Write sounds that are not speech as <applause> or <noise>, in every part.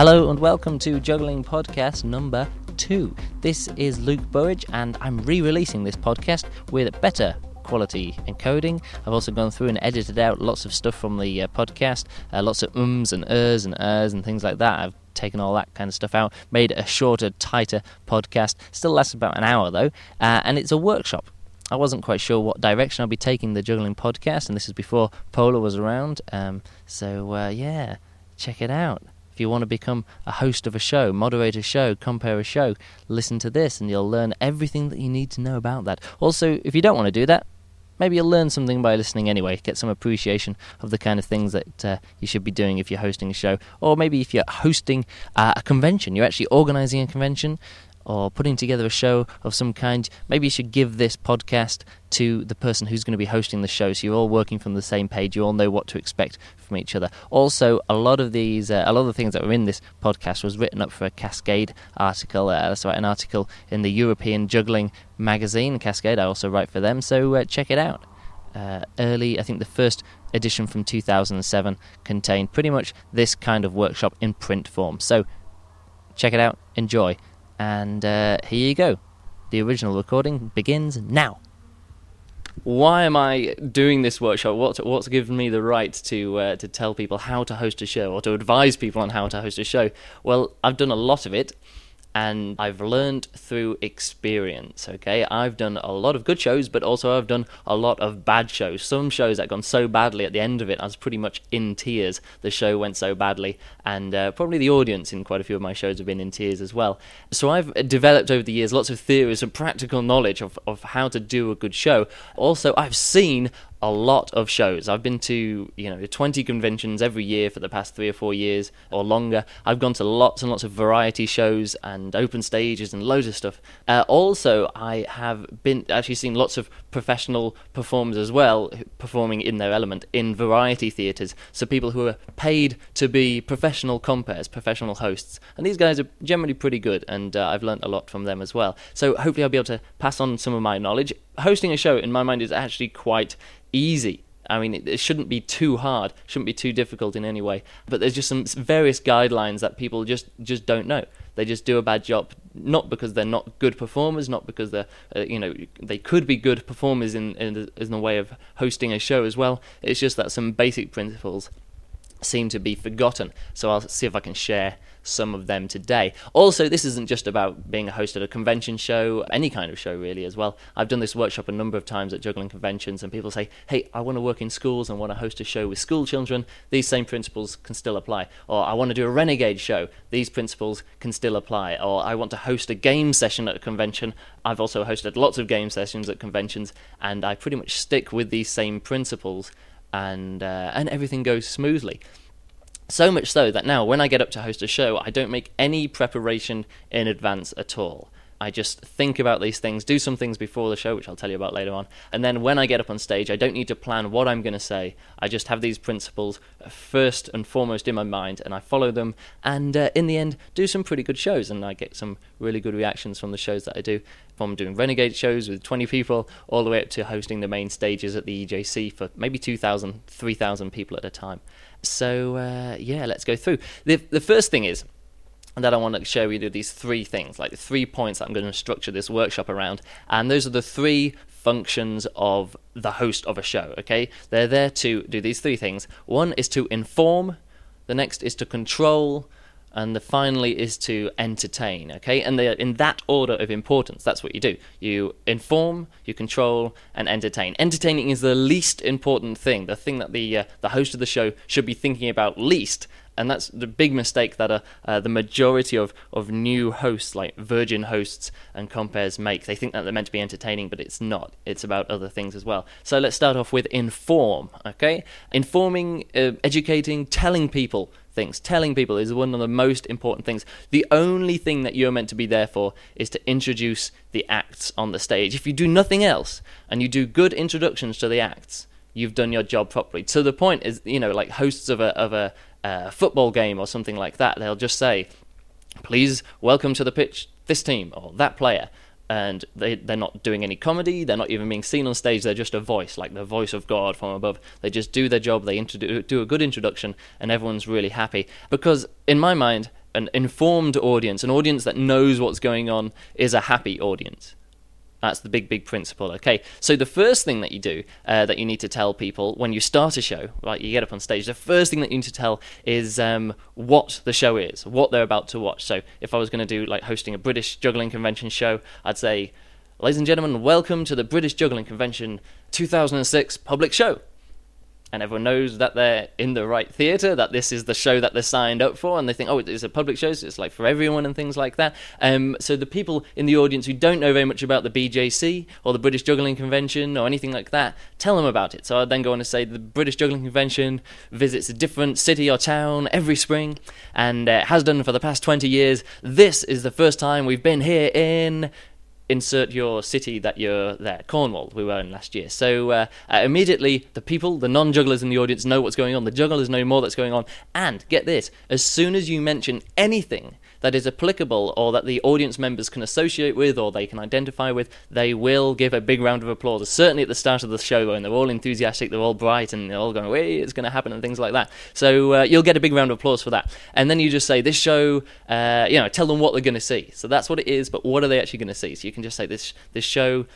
Hello and welcome to Juggling Podcast number two. This is Luke Burridge, and I'm re releasing this podcast with better quality encoding. I've also gone through and edited out lots of stuff from the uh, podcast, uh, lots of ums and ers and ers and things like that. I've taken all that kind of stuff out, made a shorter, tighter podcast. Still lasts about an hour though, uh, and it's a workshop. I wasn't quite sure what direction I'll be taking the juggling podcast, and this is before Polar was around. Um, so uh, yeah, check it out. If you want to become a host of a show, moderate a show, compare a show, listen to this and you'll learn everything that you need to know about that. Also, if you don't want to do that, maybe you'll learn something by listening anyway, get some appreciation of the kind of things that uh, you should be doing if you're hosting a show. Or maybe if you're hosting uh, a convention, you're actually organizing a convention, or putting together a show of some kind, maybe you should give this podcast to the person who's going to be hosting the show so you're all working from the same page, you all know what to expect from each other. Also, a lot of these, uh, a lot of the things that were in this podcast was written up for a Cascade article. Uh, so, an article in the European Juggling magazine, Cascade. I also write for them, so uh, check it out. Uh, early, I think the first edition from 2007 contained pretty much this kind of workshop in print form. So, check it out, enjoy. And uh, here you go. The original recording begins now. Why am I doing this workshop? What's what's given me the right to uh, to tell people how to host a show or to advise people on how to host a show? Well, I've done a lot of it and I've learned through experience. Okay, I've done a lot of good shows, but also I've done a lot of bad shows. Some shows that gone so badly at the end of it, I was pretty much in tears. The show went so badly, and uh, probably the audience in quite a few of my shows have been in tears as well. So I've developed over the years lots of theories and practical knowledge of, of how to do a good show. Also, I've seen a lot of shows. I've been to, you know, 20 conventions every year for the past three or four years or longer. I've gone to lots and lots of variety shows and open stages and loads of stuff. Uh, also, I have been actually seen lots of professional performers as well performing in their element in variety theatres. So people who are paid to be professional compares, professional hosts. And these guys are generally pretty good, and uh, I've learnt a lot from them as well. So hopefully, I'll be able to pass on some of my knowledge. Hosting a show, in my mind, is actually quite easy. I mean, it, it, shouldn't be too hard, shouldn't be too difficult in any way. But there's just some various guidelines that people just just don't know. They just do a bad job, not because they're not good performers, not because they're, uh, you know, they could be good performers in, in in the way of hosting a show as well. It's just that some basic principles seem to be forgotten. So I'll see if I can share some of them today. Also, this isn't just about being a host at a convention show, any kind of show really as well. I've done this workshop a number of times at juggling conventions, and people say, "Hey, I want to work in schools and want to host a show with school children." These same principles can still apply. Or I want to do a renegade show. These principles can still apply. Or I want to host a game session at a convention. I've also hosted lots of game sessions at conventions, and I pretty much stick with these same principles and uh, and everything goes smoothly. So much so that now, when I get up to host a show, I don't make any preparation in advance at all. I just think about these things, do some things before the show, which I'll tell you about later on. And then when I get up on stage, I don't need to plan what I'm going to say. I just have these principles first and foremost in my mind, and I follow them. And uh, in the end, do some pretty good shows. And I get some really good reactions from the shows that I do. From doing renegade shows with 20 people, all the way up to hosting the main stages at the EJC for maybe 2,000, 3,000 people at a time. So, uh, yeah, let's go through. The, the first thing is, that I want to show you these three things, like the three points that I'm going to structure this workshop around. And those are the three functions of the host of a show, okay? They're there to do these three things. One is to inform, the next is to control, and the finally is to entertain okay and they're in that order of importance that's what you do you inform you control and entertain entertaining is the least important thing the thing that the uh, the host of the show should be thinking about least and that's the big mistake that uh, uh, the majority of, of new hosts, like virgin hosts and compares, make. They think that they're meant to be entertaining, but it's not. It's about other things as well. So let's start off with inform. Okay, informing, uh, educating, telling people things. Telling people is one of the most important things. The only thing that you're meant to be there for is to introduce the acts on the stage. If you do nothing else and you do good introductions to the acts, you've done your job properly. To the point is, you know, like hosts of a of a uh, football game or something like that, they'll just say, please welcome to the pitch this team or that player. And they, they're not doing any comedy, they're not even being seen on stage, they're just a voice, like the voice of God from above. They just do their job, they introdu- do a good introduction, and everyone's really happy. Because, in my mind, an informed audience, an audience that knows what's going on, is a happy audience. That's the big, big principle. Okay, so the first thing that you do uh, that you need to tell people when you start a show, right? You get up on stage. The first thing that you need to tell is um, what the show is, what they're about to watch. So if I was going to do like hosting a British juggling convention show, I'd say, "Ladies and gentlemen, welcome to the British Juggling Convention 2006 public show." And everyone knows that they're in the right theatre, that this is the show that they're signed up for, and they think, oh, it's a public show, so it's like for everyone and things like that. Um, so the people in the audience who don't know very much about the BJC or the British Juggling Convention or anything like that, tell them about it. So I'd then go on to say the British Juggling Convention visits a different city or town every spring, and uh, has done for the past 20 years. This is the first time we've been here in insert your city that you're there. Cornwall, we were in last year. So uh, uh, immediately, the people, the non jugglers in the audience, know what's going on. The jugglers know more that's going on. And get this as soon as you mention anything that is applicable or that the audience members can associate with or they can identify with, they will give a big round of applause. Certainly at the start of the show when they're all enthusiastic, they're all bright, and they're all going, "Hey, it's going to happen," and things like that. So uh, you'll get a big round of applause for that. And then you just say, "This show," uh, you know, tell them what they're going to see. So that's what it is. But what are they actually going to see? So you can just say, "This this show."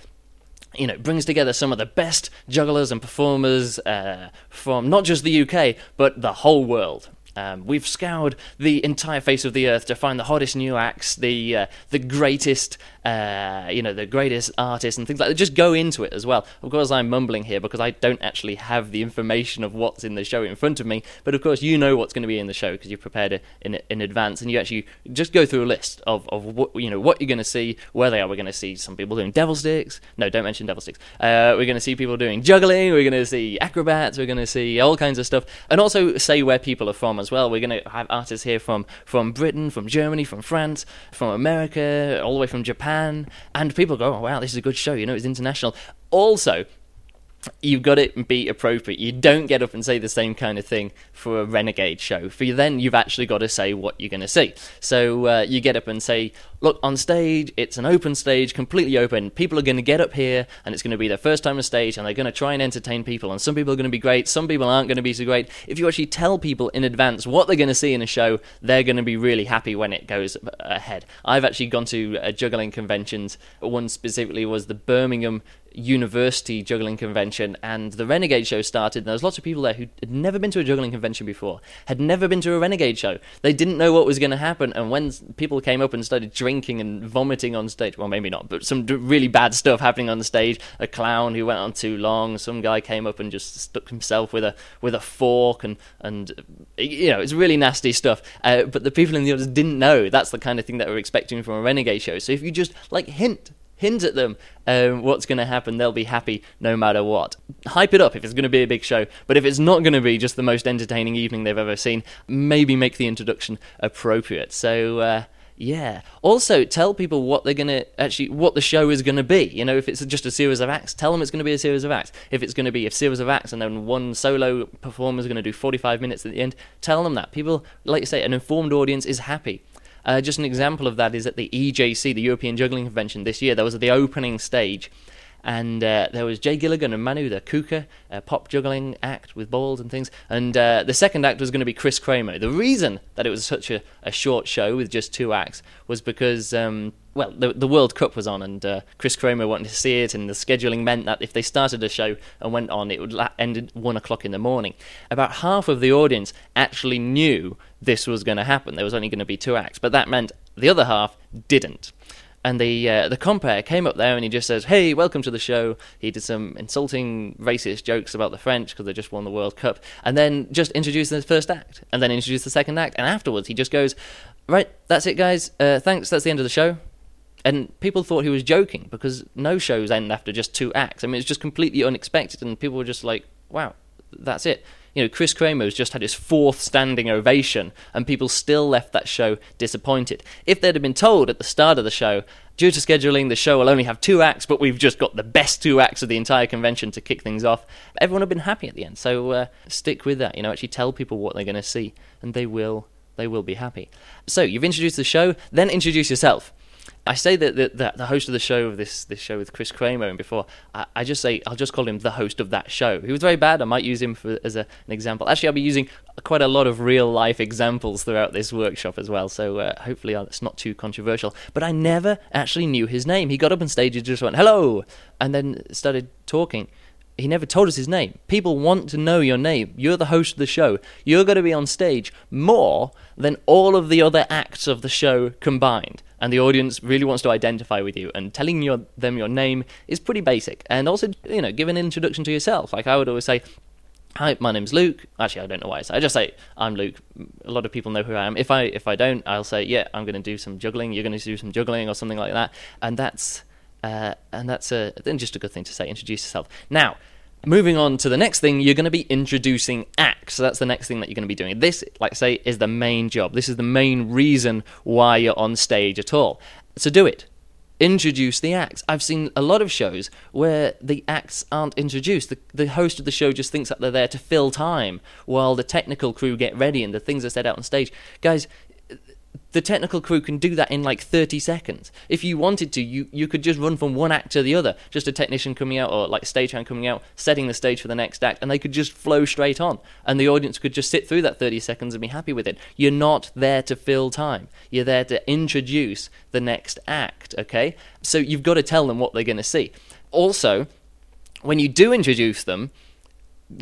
you know, brings together some of the best jugglers and performers uh, from not just the UK, but the whole world. Um, we've scoured the entire face of the earth to find the hottest new acts, the uh, the greatest, uh, you know, the greatest artists and things like that. Just go into it as well. Of course, I'm mumbling here because I don't actually have the information of what's in the show in front of me. But of course, you know what's going to be in the show because you've prepared it in in advance, and you actually just go through a list of, of what you know what you're going to see, where they are. We're going to see some people doing devil sticks. No, don't mention devil sticks. Uh, we're going to see people doing juggling. We're going to see acrobats. We're going to see all kinds of stuff, and also say where people are from as well. We're going to have artists here from, from Britain, from Germany, from France, from America, all the way from Japan. And people go, oh, wow, this is a good show. You know, it's international. Also, you've got to be appropriate. You don't get up and say the same kind of thing for a renegade show. For then you've actually got to say what you're going to see. So uh, you get up and say, "Look, on stage, it's an open stage, completely open. People are going to get up here, and it's going to be their first time on stage, and they're going to try and entertain people. And some people are going to be great, some people aren't going to be so great. If you actually tell people in advance what they're going to see in a show, they're going to be really happy when it goes ahead. I've actually gone to uh, juggling conventions. One specifically was the Birmingham university juggling convention, and the Renegade show started. And there was lots of people there who had never been to a juggling convention before, had never been to a Renegade show. They didn't know what was going to happen, and when people came up and started drinking and vomiting on stage, well, maybe not, but some really bad stuff happening on the stage. A clown who went on too long. Some guy came up and just stuck himself with a with a fork, and and you know it's really nasty stuff. Uh, but the people in the audience didn't know. That's the kind of thing that we're expecting from a Renegade show. So if you just like hint hint at them um, what's going to happen. They'll be happy no matter what. Hype it up if it's going to be a big show, but if it's not going to be just the most entertaining evening they've ever seen, maybe make the introduction appropriate. So, uh, yeah. Also, tell people what they're gonna actually what the show is gonna be. You know, if it's just a series of acts, tell them it's gonna be a series of acts. If it's gonna be a series of acts and then one solo performer is gonna do 45 minutes at the end, tell them that. People, like you say, an informed audience is happy. Uh, just an example of that is at the EJC, the European Juggling Convention this year. There was the opening stage, and uh, there was Jay Gilligan and Manu, the Kuka, a pop juggling act with balls and things. And uh, the second act was going to be Chris Kramer. The reason that it was such a, a short show with just two acts was because. Um, well, the, the World Cup was on, and uh, Chris Kramer wanted to see it, and the scheduling meant that if they started a show and went on, it would la- end at one o'clock in the morning. About half of the audience actually knew this was going to happen. There was only going to be two acts, but that meant the other half didn't. And the uh, the compere came up there and he just says, "Hey, welcome to the show." He did some insulting, racist jokes about the French because they just won the World Cup, and then just introduced the first act, and then introduced the second act, and afterwards he just goes, "Right, that's it, guys. Uh, thanks. That's the end of the show." And people thought he was joking because no shows end after just two acts. I mean, it's just completely unexpected, and people were just like, "Wow, that's it." you know, Chris Kramer's just had his fourth standing ovation, and people still left that show disappointed. If they'd have been told at the start of the show, due to scheduling, the show will only have two acts, but we've just got the best two acts of the entire convention to kick things off, everyone would have been happy at the end. So uh, stick with that. You know, actually tell people what they're going to see, and they will. They will be happy. So you've introduced the show, then introduce yourself. I say that the, the, the, host of the show of this this show with Chris Kramer and before, I, I, just say I'll just call him the host of that show. He was very bad. I might use him for, as a, an example. Actually, I'll be using quite a lot of real life examples throughout this workshop as well. So uh, hopefully it's not too controversial. But I never actually knew his name. He got up on stage and just went hello, and then started talking he never told us his name. People want to know your name. You're the host of the show. You're going to be on stage more than all of the other acts of the show combined. And the audience really wants to identify with you. And telling your, them your name is pretty basic. And also, you know, give an introduction to yourself. Like I would always say, Hi, my name's Luke. Actually, I don't know why I say. I just say I'm Luke. A lot of people know who I am. If I if I don't, I'll say, yeah, I'm going to do some juggling. You're going to do some juggling or something like that. And that's uh, and that's a, then just a good thing to say. Introduce yourself. Now, moving on to the next thing, you're going to be introducing acts. So that's the next thing that you're going to be doing. This, like I say, is the main job. This is the main reason why you're on stage at all. So do it. Introduce the acts. I've seen a lot of shows where the acts aren't introduced. The, the host of the show just thinks that they're there to fill time while the technical crew get ready and the things are set out on stage. Guys, the technical crew can do that in like 30 seconds. If you wanted to, you, you could just run from one act to the other. Just a technician coming out or like stagehand coming out, setting the stage for the next act, and they could just flow straight on. And the audience could just sit through that 30 seconds and be happy with it. You're not there to fill time. You're there to introduce the next act, okay? So you've got to tell them what they're going to see. Also, when you do introduce them,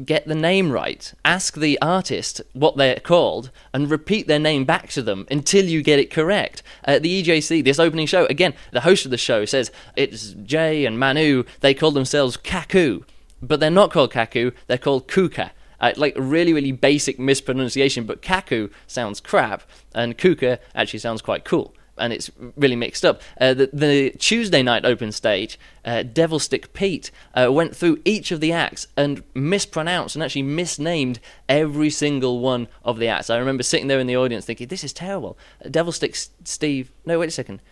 get the name right. Ask the artist what they're called and repeat their name back to them until you get it correct. At the EJC, this opening show, again, the host of the show says it's Jay and Manu. They call themselves Kaku, but they're not called Kaku, they're called Kuka. Uh, like really, really basic mispronunciation, but Kaku sounds crap, and Kuka actually sounds quite cool and it's really mixed up. Uh, the, the, Tuesday night open stage, uh, Devilstick Pete uh, went through each of the acts and mispronounced and actually misnamed every single one of the acts. I remember sitting there in the audience thinking, "This is terrible." Devil Stick Steve, no, wait a second,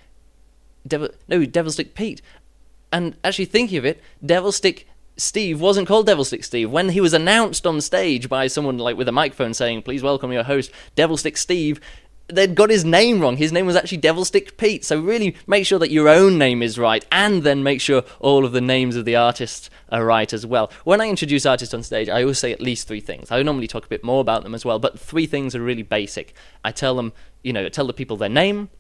Devil, no, Devil Stick Pete, and actually thinking of it, Devil Stick Steve wasn't called Devilstick Steve. When he was announced on stage by someone like with a microphone saying, "Please welcome your host, Devilstick Steve," they'd got his name wrong. His name was actually Devilstick Pete. So really make sure that your own name is right, and then make sure all of the names of the artists are right as well. When I introduce artists on stage, I always say at least three things. I normally talk a bit more about them as well, but three things are really basic. I tell them, you know, tell the people their name,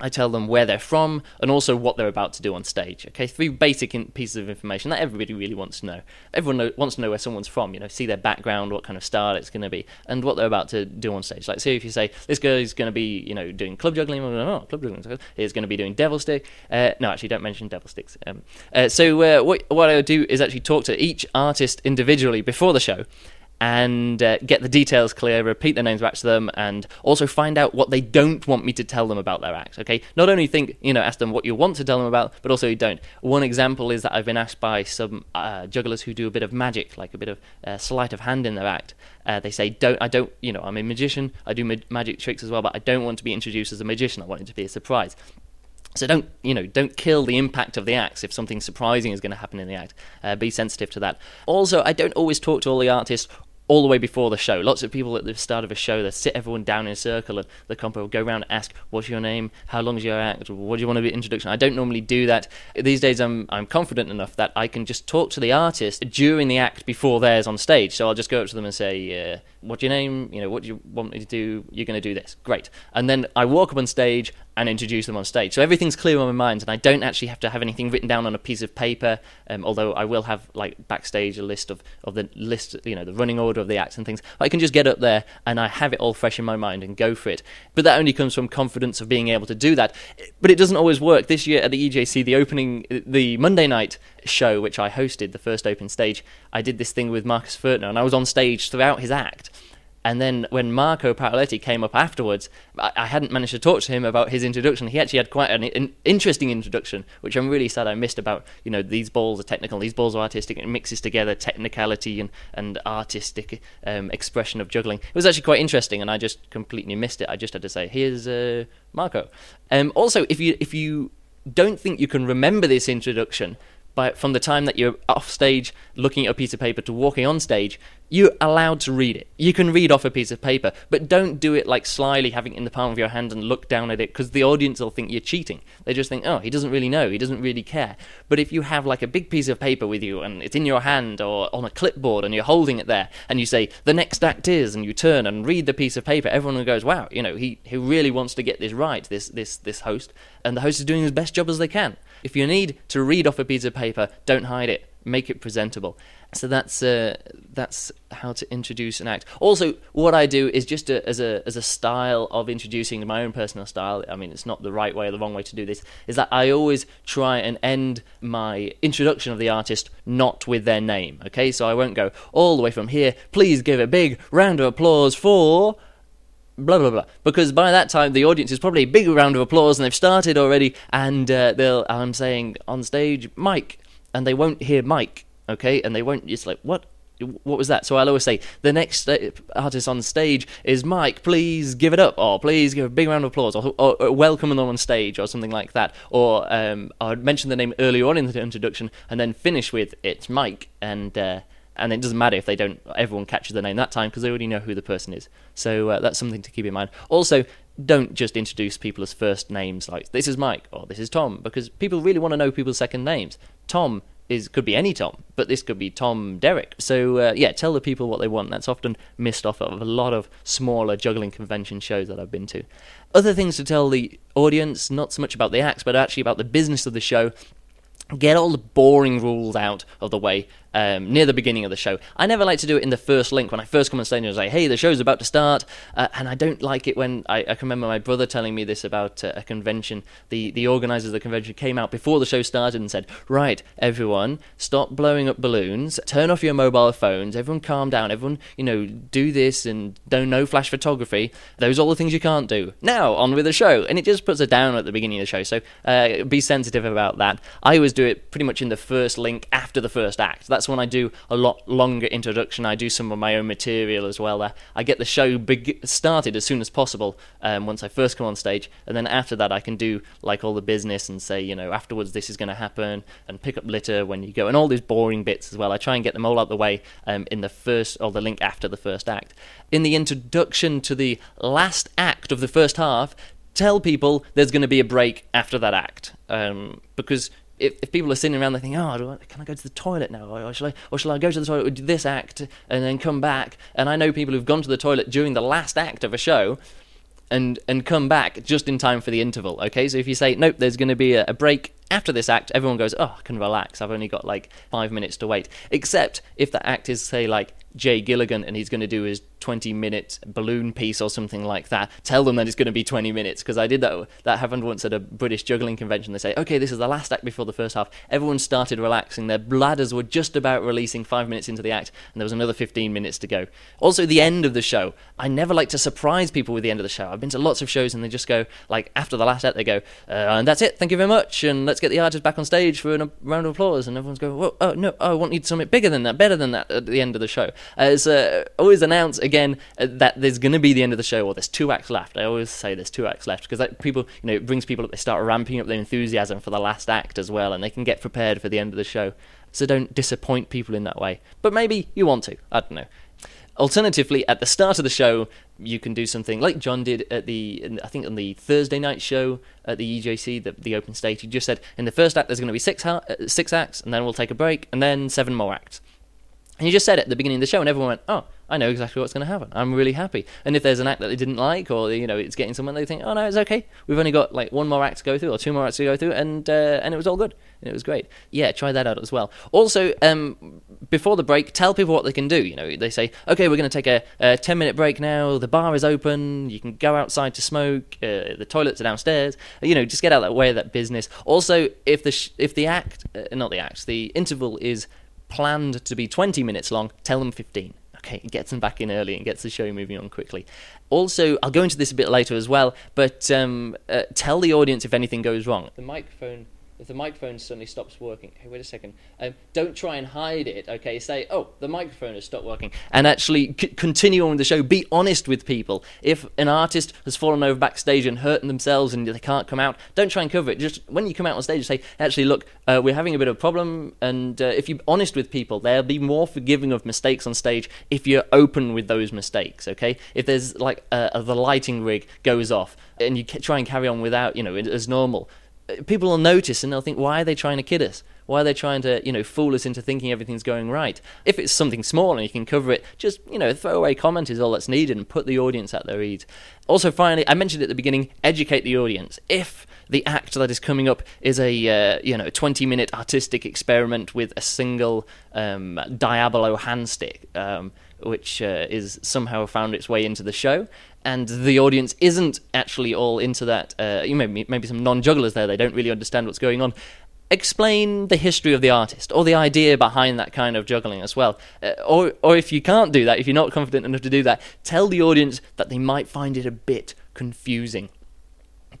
I tell them where they're from and also what they're about to do on stage. Okay, three basic in- pieces of information that everybody really wants to know. Everyone know- wants to know where someone's from. You know, see their background, what kind of style it's going to be, and what they're about to do on stage. Like, say if you say this girl is going to be, you know, doing club juggling, oh, club juggling is going to be doing devil stick. Uh, no, actually, don't mention devil sticks. Um, uh, so uh, what what I would do is actually talk to each artist individually before the show and uh, get the details clear, repeat their names back to them, and also find out what they don't want me to tell them about their act. Okay, not only think you know ask them what you want to tell them about, but also you don't. One example is that I've been asked by some uh, jugglers who do a bit of magic, like a bit of uh, sleight of hand in their act. Uh, they say, "Don't I don't you know I'm a magician. I do ma- magic tricks as well, but I don't want to be introduced as a magician. I want it to be a surprise." So don't you know? Don't kill the impact of the acts if something surprising is going to happen in the act. Uh, be sensitive to that. Also, I don't always talk to all the artists all the way before the show. Lots of people at the start of a show, they sit everyone down in a circle, and the compo will go around and ask, "What's your name? How long is your act? What do you want to be introduction?" I don't normally do that. These days, I'm I'm confident enough that I can just talk to the artist during the act before theirs on stage. So I'll just go up to them and say, "What's your name? You know, what do you want me to do? You're going to do this. Great." And then I walk up on stage and introduce them on stage. So everything's clear on my mind, and I don't actually have to have anything written down on a piece of paper. Um, although I will have like backstage a list of, of the list, you know, the running order of the acts and things. I can just get up there and I have it all fresh in my mind and go for it. But that only comes from confidence of being able to do that. But it doesn't always work. This year at the EJC, the opening, the Monday night show, which I hosted, the first open stage, I did this thing with Marcus Furtner, and I was on stage throughout his act. And then when Marco Paoletti came up afterwards, I, hadn't managed to talk to him about his introduction. He actually had quite an, an, interesting introduction, which I'm really sad I missed about. You know, these balls are technical, these balls are artistic. It mixes together technicality and, and artistic um, expression of juggling. It was actually quite interesting, and I just completely missed it. I just had to say, here's uh, Marco. Um, also, if you if you don't think you can remember this introduction, by from the time that you're off stage looking at a piece of paper to walking on stage, you're allowed to read it. You can read off a piece of paper, but don't do it like slyly having it in the palm of your hand and look down at it because the audience will think you're cheating. They just think, oh, he doesn't really know, he doesn't really care. But if you have like a big piece of paper with you and it's in your hand or on a clipboard and you're holding it there and you say, the next act is, and you turn and read the piece of paper, everyone goes, wow, you know, he, he really wants to get this right, this, this, this host, and the host is doing his best job as they can. If you need to read off a piece of paper, don't hide it. Make it presentable. So that's uh, that's how to introduce an act. Also, what I do is just a, as a as a style of introducing my own personal style. I mean, it's not the right way or the wrong way to do this. Is that I always try and end my introduction of the artist not with their name. Okay, so I won't go all the way from here. Please give a big round of applause for blah blah blah because by that time the audience is probably a big round of applause and they've started already and uh, they'll i'm saying on stage mike and they won't hear mike okay and they won't it's like what what was that? So I'll always say the next artist on stage is Mike. Please give it up, or please give a big round of applause, or, or, or welcome them on stage, or something like that. Or um, I'd mention the name earlier on in the introduction, and then finish with it's Mike, and uh, and it doesn't matter if they don't everyone catches the name that time because they already know who the person is. So uh, that's something to keep in mind. Also don't just introduce people as first names like this is mike or this is tom because people really want to know people's second names. Tom is could be any tom but this could be tom derek. So uh, yeah tell the people what they want. That's often missed off of a lot of smaller juggling convention shows that i've been to. Other things to tell the audience not so much about the acts but actually about the business of the show. Get all the boring rules out of the way um, near the beginning of the show. I never like to do it in the first link when I first come on stage and say, "Hey, the show's about to start," uh, and I don't like it when I, I, can remember my brother telling me this about uh, a convention. The the organisers of the convention came out before the show started and said, "Right, everyone, stop blowing up balloons. Turn off your mobile phones. Everyone, calm down. Everyone, you know, do this and don't no flash photography. Those are all the things you can't do. Now, on with the show." And it just puts it down at the beginning of the show. So uh, be sensitive about that. I always do it pretty much in the first link after the first act. When I do a lot longer introduction. I do some of my own material as well. Uh, I get the show big- started as soon as possible um, once I first come on stage, and then after that I can do like all the business and say, you know, afterwards this is going to happen, and pick up litter when you go, and all these boring bits as well. I try and get them all out the way um, in the first or the link after the first act. In the introduction to the last act of the first half, tell people there's going to be a break after that act um, because if, if people are sitting around, they think, oh, can I go to the toilet now? Or shall I, or shall I go to the toilet with this act and then come back? And I know people who've gone to the toilet during the last act of a show and and come back just in time for the interval. Okay, so if you say nope, there's going to be a, a, break after this act, everyone goes, oh, I can relax. I've only got like five minutes to wait. Except if the act is say like Jay Gilligan and he's going to do his 20 minute balloon piece or something like that. Tell them that it's going to be 20 minutes because I did that. That happened once at a British juggling convention. They say, okay, this is the last act before the first half. Everyone started relaxing. Their bladders were just about releasing five minutes into the act, and there was another 15 minutes to go. Also, the end of the show. I never like to surprise people with the end of the show. I've been to lots of shows and they just go, like, after the last act, they go, uh, and that's it. Thank you very much. And let's get the artist back on stage for a round of applause. And everyone's going, oh, no, oh, I want you to something bigger than that, better than that at the end of the show. Uh, uh, always announce again uh, that there's going to be the end of the show or there's two acts left. I always say there's two acts left because people, you know, it brings people up. They start ramping up their enthusiasm for the last act as well, and they can get prepared for the end of the show. So don't disappoint people in that way. But maybe you want to. I don't know. Alternatively, at the start of the show, you can do something like John did at the, I think on the Thursday night show at the EJC, the, the open stage. He just said in the first act there's going to be six ha- uh, six acts, and then we'll take a break, and then seven more acts. And he just said it at the beginning of the show, and everyone went, "Oh, I know exactly what's going to happen. I'm really happy." And if there's an act that they didn't like, or you know, it's getting someone, they think, "Oh no, it's okay. We've only got like one more act to go through, or two more acts to go through," and uh, and it was all good. And it was great. Yeah, try that out as well. Also, um, before the break, tell people what they can do. You know, they say, "Okay, we're going to take a, a ten minute break now. The bar is open. You can go outside to smoke. Uh, the toilets are downstairs. You know, just get out of that way of that business." Also, if the sh- if the act, uh, not the act, the interval is planned to be 20 minutes long, tell them 15. Okay, it gets them back in early and gets the show moving on quickly. Also, I'll go into this a bit later as well, but um, uh, tell the audience if anything goes wrong. The microphone if the microphone suddenly stops working, hey, wait a second, um, don't try and hide it, okay? Say, oh, the microphone has stopped working, and actually c- continue on with the show. Be honest with people. If an artist has fallen over backstage and hurting themselves and they can't come out, don't try and cover it. Just when you come out on stage, say, actually, look, uh, we're having a bit of a problem, and uh, if you're honest with people, they'll be more forgiving of mistakes on stage if you're open with those mistakes, okay? If there's like uh, the lighting rig goes off and you try and carry on without, you know, as normal people will notice and they'll think, why are they trying to kid us? Why are they trying to, you know, fool us into thinking everything's going right? If it's something small and you can cover it, just, you know, throwaway comment is all that's needed and put the audience at their ease. Also, finally, I mentioned at the beginning, educate the audience. If the act that is coming up is a, uh, you know, 20 minute artistic experiment with a single um, Diabolo hand stick, um, which uh, is somehow found its way into the show, and the audience isn't actually all into that. Uh, you maybe maybe some non-jugglers there; they don't really understand what's going on. Explain the history of the artist or the idea behind that kind of juggling as well. Uh, or, or if you can't do that, if you're not confident enough to do that, tell the audience that they might find it a bit confusing,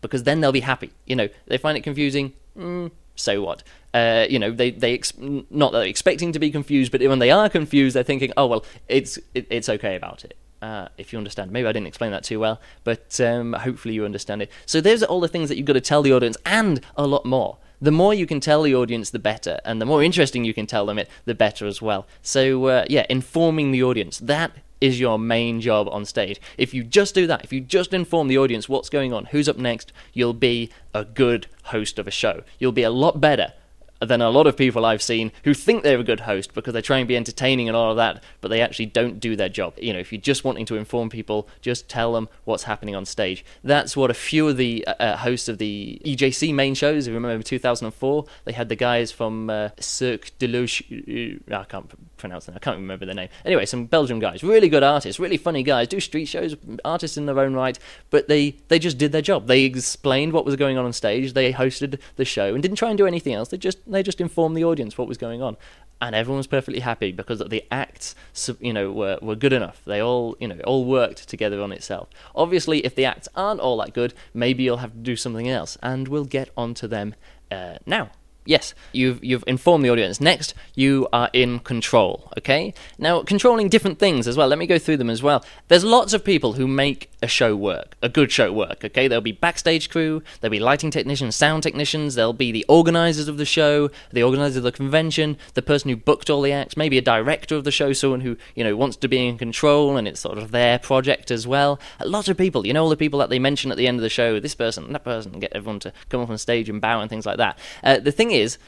because then they'll be happy. You know, they find it confusing. Mm, so what? Uh, you know, they they ex- not that they're expecting to be confused, but when they are confused, they're thinking, oh well, it's it, it's okay about it. Uh, if you understand. Maybe I didn't explain that too well, but um, hopefully you understand it. So those are all the things that you've got to tell the audience, and a lot more. The more you can tell the audience, the better, and the more interesting you can tell them it, the better as well. So uh, yeah, informing the audience that is your main job on stage. If you just do that, if you just inform the audience what's going on, who's up next, you'll be a good host of a show. You'll be a lot better than a lot of people I've seen who think they're a good host because they try and be entertaining and all of that, but they actually don't do their job. You know, if you're just wanting to inform people, just tell them what's happening on stage. That's what a few of the uh, uh hosts of the EJC main shows, if you remember 2004, they had the guys from uh, Cirque de Luche, uh, I can't pronounce them, I can't remember their name. Anyway, some Belgian guys, really good artists, really funny guys, do street shows, artists in their own right, but they, they just did their job. They explained what was going on on stage, they hosted the show, and didn't try and do anything else. They just they just informed the audience what was going on, and everyone was perfectly happy because the acts, you know, were were good enough. They all, you know, all worked together on itself. Obviously, if the acts aren't all that good, maybe you'll have to do something else, and we'll get onto them uh, now yes, you've you've informed the audience. Next, you are in control. Okay. Now, controlling different things as well. Let me go through them as well. There's lots of people who make a show work, a good show work. Okay. There'll be backstage crew. There'll be lighting technicians, sound technicians. There'll be the organizers of the show, the organizers of the convention, the person who booked all the acts, maybe a director of the show, someone who you know wants to be in control and it's sort of their project as well. A lot of people, you know, all the people that they mention at the end of the show. This person, that person, get everyone to come up on stage and bow and things like that. Uh, the thing is is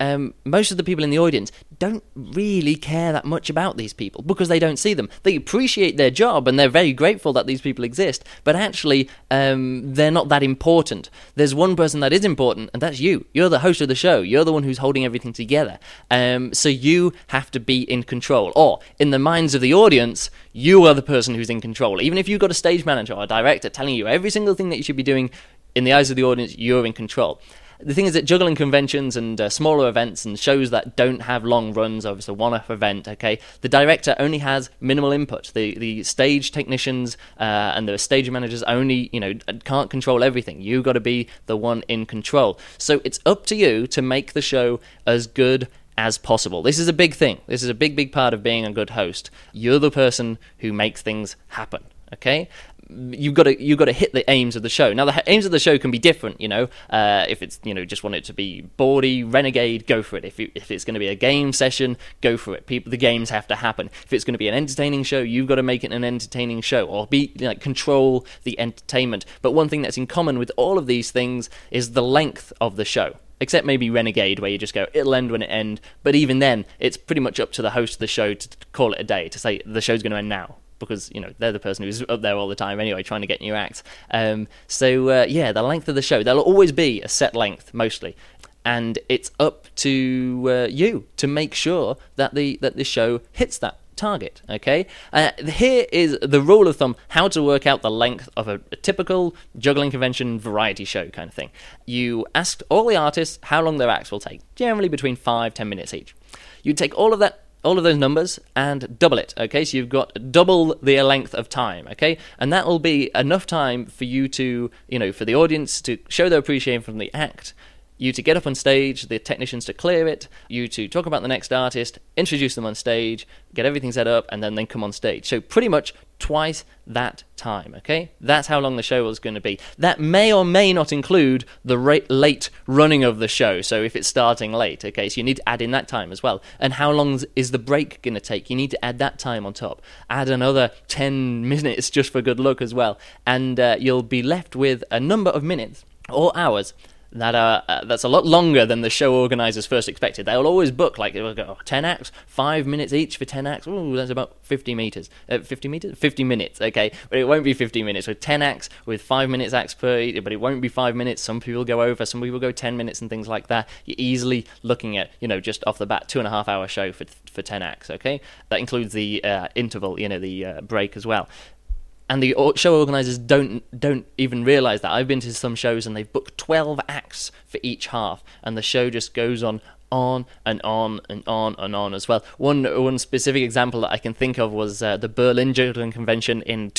um, most of the people in the audience don't really care that much about these people because they don't see them. They appreciate their job and they're very grateful that these people exist, but actually, um, they're not that important. There's one person that is important, and that's you. You're the host of the show. You're the one who's holding everything together. Um, so you have to be in control. Or, in the minds of the audience, you are the person who's in control. Even if you've got a stage manager or a director telling you every single thing that you should be doing, in the eyes of the audience, you're in control the thing is that juggling conventions and uh, smaller events and shows that don't have long runs of a one-off event, okay, the director only has minimal input. The the stage technicians uh, and the stage managers only, you know, can't control everything. You got to be the one in control. So it's up to you to make the show as good as possible. This is a big thing. This is a big, big part of being a good host. You're the person who makes things happen. Okay, you've got to you've got to hit the aims of the show. Now the aims of the show can be different. You know, uh, if it's you know just want it to be bawdy, renegade, go for it. If if it's going to be a game session, go for it. People, the games have to happen. If it's going to be an entertaining show, you've got to make it an entertaining show or be like control the entertainment. But one thing that's in common with all of these things is the length of the show except maybe Renegade, where you just go, it'll end when it end. But even then, it's pretty much up to the host of the show to call it a day, to say the show's going to end now because you know they're the person who's up there all the time anyway, trying to get new acts. Um, so uh, yeah, the length of the show there'll always be a set length mostly, and it's up to uh, you to make sure that the that the show hits that target. Okay, uh, here is the rule of thumb: how to work out the length of a, a, typical juggling convention variety show kind of thing. You ask all the artists how long their acts will take, generally between five ten minutes each. You take all of that all of those numbers and double it. Okay, so you've got double the length of time. Okay, and that will be enough time for you to, you know, for the audience to show their appreciation from the act, you to get up on stage, the technicians to clear it, you to talk about the next artist, introduce them on stage, get everything set up, and then then come on stage. So pretty much twice that time. Okay, that's how long the show was going to be. That may or may not include the late running of the show. So if it's starting late, okay, so you need to add in that time as well. And how long is the break going to take? You need to add that time on top. Add another ten minutes just for good luck as well, and uh, you'll be left with a number of minutes or hours that are uh, that's a lot longer than the show organizers first expected. They'll always book like oh, ten acts, five minutes each for ten acts. Ooh, that's about fifty meters, uh, fifty meters, fifty minutes. Okay, but it won't be fifty minutes with ten acts with five minutes acts per. But it won't be five minutes. Some people go over, some people go ten minutes and things like that. You're easily looking at you know just off the bat two and a half hour show for for ten acts. Okay, that includes the uh, interval, you know, the uh, break as well and the show organizers don't don't even realize that. I've been to some shows and they've booked 12 acts for each half and the show just goes on on and on and on and on as well. One one specific example that I can think of was uh, the Berlin Juggling Convention in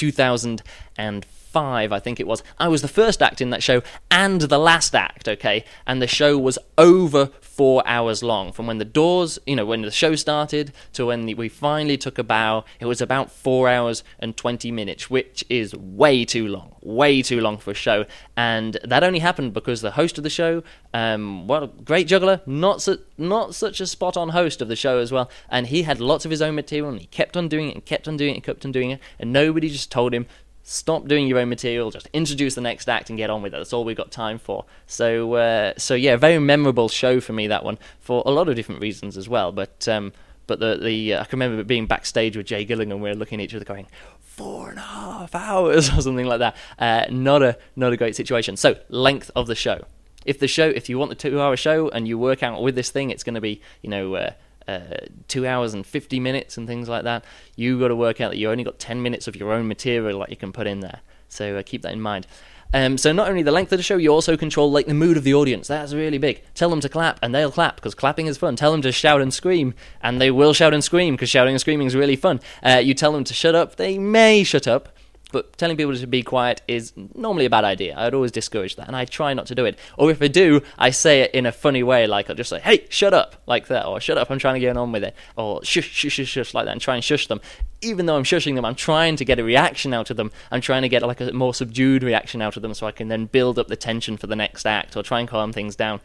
2005, I think it was. I was the first act in that show and the last act, okay? And the show was over four hours long. From when the doors, you know, when the show started to when we finally took a bow, it was about four hours and 20 minutes, which is way too long, way too long for a show. And that only happened because the host of the show, um, a great juggler, not, su- not such a spot on host of the show as well. And he had lots of his own material and he kept on doing it and kept on doing it and kept on doing it. And nobody just told him, stop doing your own material, just introduce the next act and get on with it. That's all we've got time for. So, uh, so yeah, very memorable show for me that one for a lot of different reasons as well. But um, but the the uh, I can remember being backstage with Jay Gilligan, we were looking at each other going. Four and a half hours <laughs> or something like that. Uh, not a not a great situation. So length of the show. If the show, if you want the two-hour show and you work out with this thing, it's going to be you know uh, uh, two hours and 50 minutes and things like that, you got to work out that you only got 10 minutes of your own material that you can put in there. So uh, keep that in mind. Um, so not only the length of the show, you also control like the mood of the audience. That's really big. Tell them to clap, and they'll clap because clapping is fun. Tell them to shout and scream, and they will shout and scream because shouting and screaming is really fun. Uh, you tell them to shut up, they may shut up, but telling people to be quiet is normally a bad idea. I'd always discourage that, and I try not to do it. Or if I do, I say it in a funny way, like I'll just say, "Hey, shut up," like that, or "Shut up, I'm trying to get on with it," or "Shush, shush, shush, shush," like that, and try and shush them. Even though I'm shushing them, I'm trying to get a reaction out of them. I'm trying to get like a more subdued reaction out of them, so I can then build up the tension for the next act, or try and calm things down.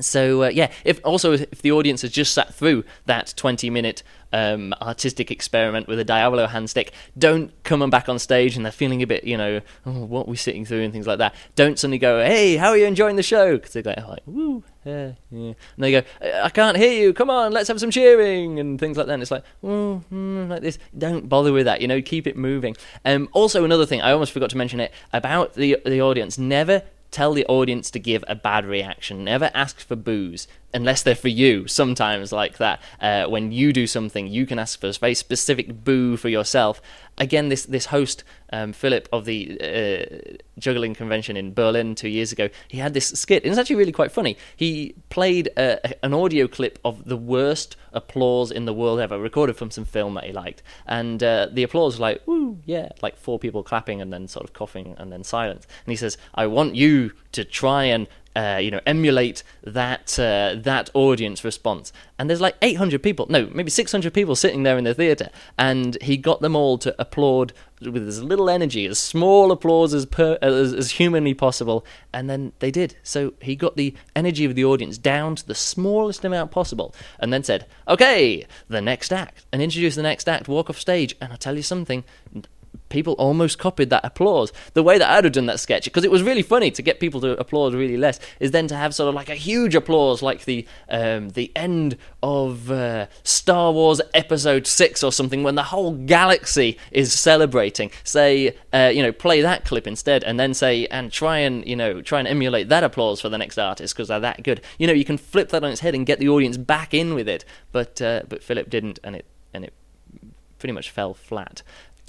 So uh, yeah, if also if the audience has just sat through that 20 minute um, artistic experiment with a Diablo handstick, don't come on back on stage and they're feeling a bit, you know, oh, what are we sitting through and things like that. Don't suddenly go, hey, how are you enjoying the show? Because they're like, woo, yeah, yeah. And they go, I can't hear you. Come on, let's have some cheering and things like that. And it's like, mm, mm, like this. Don't bother with that. You know, keep it moving. Um, also, another thing I almost forgot to mention it about the the audience. Never tell the audience to give a bad reaction. Never ask for boos unless they're for you. Sometimes, like that, uh, when you do something, you can ask for a very specific boo for yourself. Again, this this host um, Philip of the uh, juggling convention in Berlin two years ago, he had this skit. it's actually really quite funny. He played uh, an audio clip of the worst applause in the world ever, recorded from some film that he liked, and uh, the applause was like, "Woo, yeah!" Like four people clapping and then sort of coughing and then silence. And he says, "I want you to try and uh, you know, emulate that uh, that audience response. And there's like 800 people, no, maybe 600 people sitting there in the theatre, and he got them all to applaud with as little energy, as small applause as, per, as, as humanly possible, and then they did. So he got the energy of the audience down to the smallest amount possible, and then said, "Okay, the next act," and introduced the next act, walk off stage, and I'll tell you something people almost copied that applause. The way that I'd have done that sketch, because it was really funny to get people to applaud really less, is then to have sort of like a huge applause, like the um, the end of uh, Star Wars Episode Six or something, when the whole galaxy is celebrating. Say, uh, you know, play that clip instead, and then say, and try and you know, try and emulate that applause for the next artist because they're that good. You know, you can flip that on its head and get the audience back in with it. But uh, but Philip didn't, and it and it pretty much fell flat.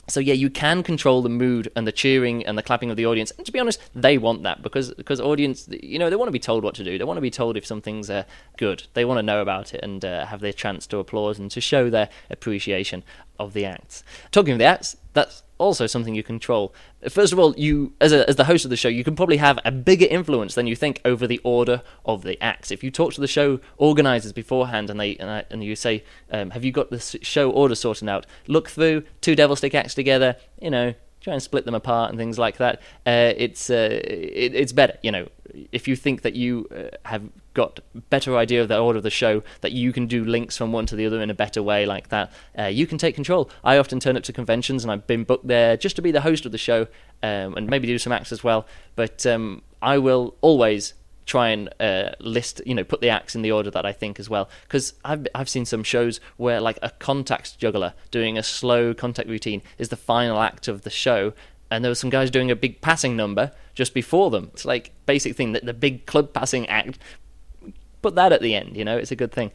So yeah, you can control the mood and the cheering and the clapping of the audience. And to be honest, they want that because because audience, you know, they want to be told what to do. They want to be told if something's uh, good. They want to know about it and uh, have their chance to applaud and to show their appreciation. of the acts. Talking of the acts, that's also something you control. First of all, you as a, as the host of the show, you can probably have a bigger influence than you think over the order of the acts. If you talk to the show organizers beforehand and they and, I, and you say, um, "Have you got the show order sorted out?" Look through two devil stick acts together. You know, try and split them apart and things like that. Uh, it's uh, it, it's better, you know. If you think that you uh, have got better idea of the order of the show, that you can do links from one to the other in a better way like that, uh, you can take control. I often turn up to conventions and I've been booked there just to be the host of the show um, and maybe do some acts as well. But um, I will always try and uh, list, you know, put the acts in the order that I think as well. Because I've I've seen some shows where like a contact juggler doing a slow contact routine is the final act of the show, and there were some guys doing a big passing number just before them. It's like basic thing that the big club passing act. Put that at the end, you know, it's a good thing.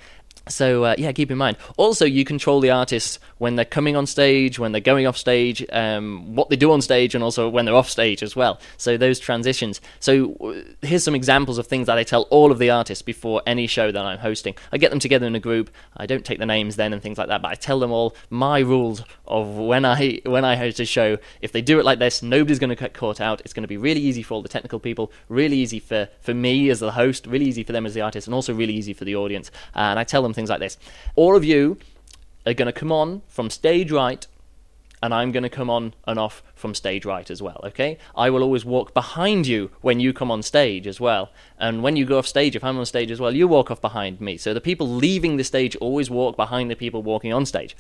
So uh, yeah, keep in mind. Also, you control the artists when they're coming on stage, when they're going off stage, um, what they do on stage, and also when they're off stage as well. So those transitions. So here's some examples of things that I tell all of the artists before any show that I'm hosting. I get them together in a group. I don't take the names then and things like that, but I tell them all my rules of when I when I host a show. If they do it like this, nobody's going to get caught out. It's going to be really easy for all the technical people, really easy for for me as the host, really easy for them as the artist, and also really easy for the audience. And I tell them things like this. All of you are going to come on from stage right, and I'm going to come on and off from stage right as well, okay? I will always walk behind you when you come on stage as well. And when you go off stage, if I'm on stage as well, you walk off behind me. So the people leaving the stage always walk behind the people walking on stage.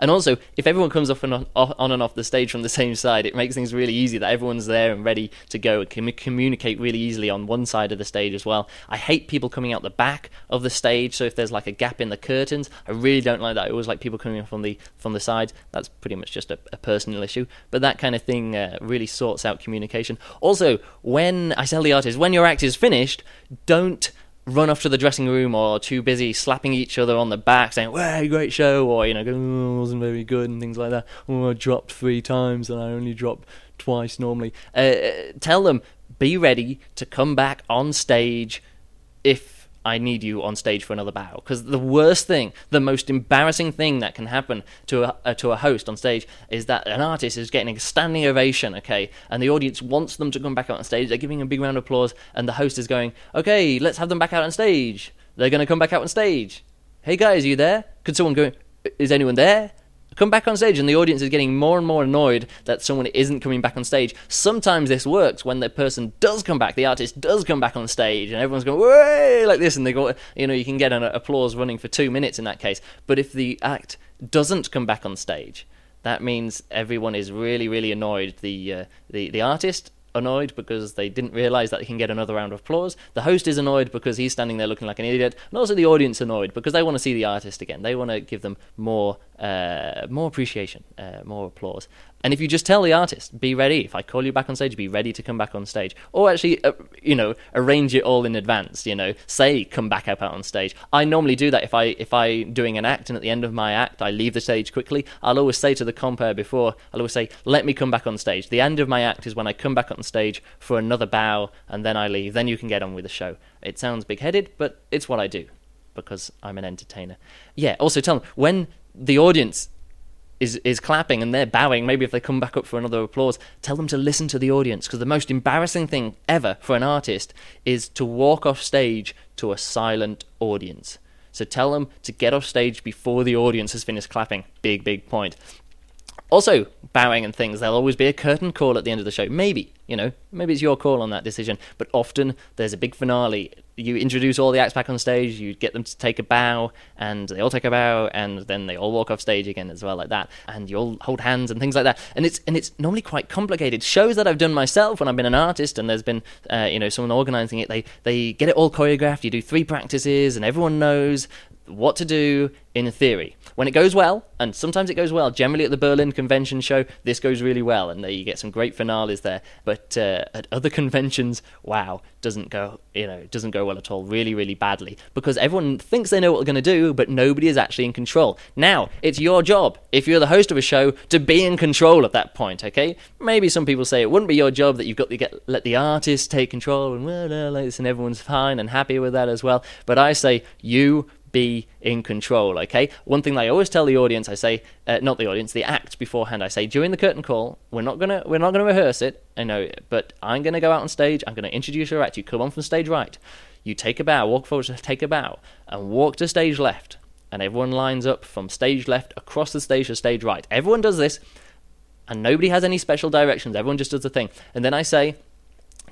And also, if everyone comes off and on, on, and off the stage from the same side, it makes things really easy that everyone's there and ready to go and can communicate really easily on one side of the stage as well. I hate people coming out the back of the stage, so if there's like a gap in the curtains, I really don't like that. I always like people coming from the from the sides. That's pretty much just a, a personal issue, but that kind of thing uh, really sorts out communication. Also, when I tell the artist, when your act is finished, don't run off to the dressing room or too busy slapping each other on the back saying, "Wow, great show," or you know, oh, "Wasn't very good" and things like that. Oh, I dropped three times and I only drop twice normally. Uh, tell them be ready to come back on stage if I need you on stage for another bow. Because the worst thing, the most embarrassing thing that can happen to a, uh, to a host on stage is that an artist is getting a standing ovation, okay, and the audience wants them to come back out on stage. They're giving a big round of applause, and the host is going, okay, let's have them back out on stage. They're going to come back out on stage. Hey guys, are you there? Could someone go, is anyone there? Come back on stage and the audience is getting more and more annoyed that someone isn't coming back on stage. Sometimes this works when the person does come back the artist does come back on stage and everyone's going way like this and they go you know you can get an applause running for two minutes in that case. But if the act doesn't come back on stage that means everyone is really really annoyed. The uh, the the artist annoyed because they didn't realize that they can get another round of applause. The host is annoyed because he's standing there looking like an idiot, and also the audience annoyed because they want to see the artist again. They want to give them more uh, more appreciation, uh, more applause. And if you just tell the artist, be ready. If I call you back on stage, be ready to come back on stage. Or actually, uh, you know, arrange it all in advance. You know, say come back up out on stage. I normally do that if I if I doing an act and at the end of my act I leave the stage quickly. I'll always say to the compere before. I'll always say, let me come back on stage. The end of my act is when I come back on stage for another bow and then I leave. Then you can get on with the show. It sounds big headed, but it's what I do because I'm an entertainer. Yeah. Also, tell them when the audience is is clapping and they're bowing, maybe if they come back up for another applause, tell them to listen to the audience because the most embarrassing thing ever for an artist is to walk off stage to a silent audience. So tell them to get off stage before the audience has finished clapping. Big big point. Also, bowing and things, there'll always be a curtain call at the end of the show. Maybe, you know, maybe it's your call on that decision, but often there's a big finale. You introduce all the acts back on stage, you get them to take a bow, and they all take a bow, and then they all walk off stage again as well, like that. And you all hold hands and things like that. And it's and it's normally quite complicated. Shows that I've done myself when I've been an artist, and there's been uh, you know someone organising it. They they get it all choreographed. You do three practices, and everyone knows what to do in theory. When it goes well, and sometimes it goes well, generally at the Berlin Convention show, this goes really well, and you get some great finales there. But uh, at other <laughs> conventions, wow, doesn't go, you know, doesn't go well at all. Really, really badly because everyone thinks they know what they're going to do, but nobody is actually in control. Now, it's your job if you're the host of a show to be in control at that point. Okay, maybe some people say it wouldn't be your job that you've got to get let the artist take control and like this, and everyone's fine and happy with that as well. But I say you be in control, okay? One thing I always tell the audience, I say, uh, not the audience, the act beforehand, I say during the curtain call, we're not gonna we're not gonna rehearse it, I know, but I'm gonna go out on stage, I'm gonna introduce your act. You come on from stage right, you take a bow, walk forward, take a bow, and walk to stage left, and everyone lines up from stage left across the stage to stage right. Everyone does this, and nobody has any special directions. Everyone just does the thing, and then I say,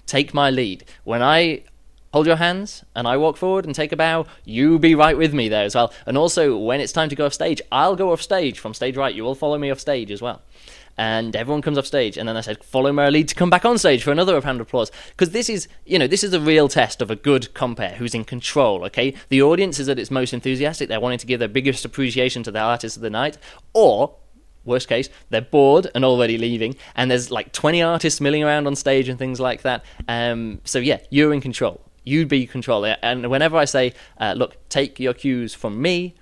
take my lead. When I hold your hands and I walk forward and take a bow, you be right with me there as well. And also, when it's time to go off stage, I'll go off stage from stage right. You will follow me off stage as well. And everyone comes off stage, and then I said, "Follow my lead to come back on stage for another round of applause." Because this is, you know, this is a real test of a good compere who's in control. Okay, the audience is at its most enthusiastic; they're wanting to give their biggest appreciation to the artist of the night, or worst case, they're bored and already leaving, and there's like 20 artists milling around on stage and things like that. Um, so yeah, you're in control You'd be controlling. And whenever I say, uh, look, take your cues from me,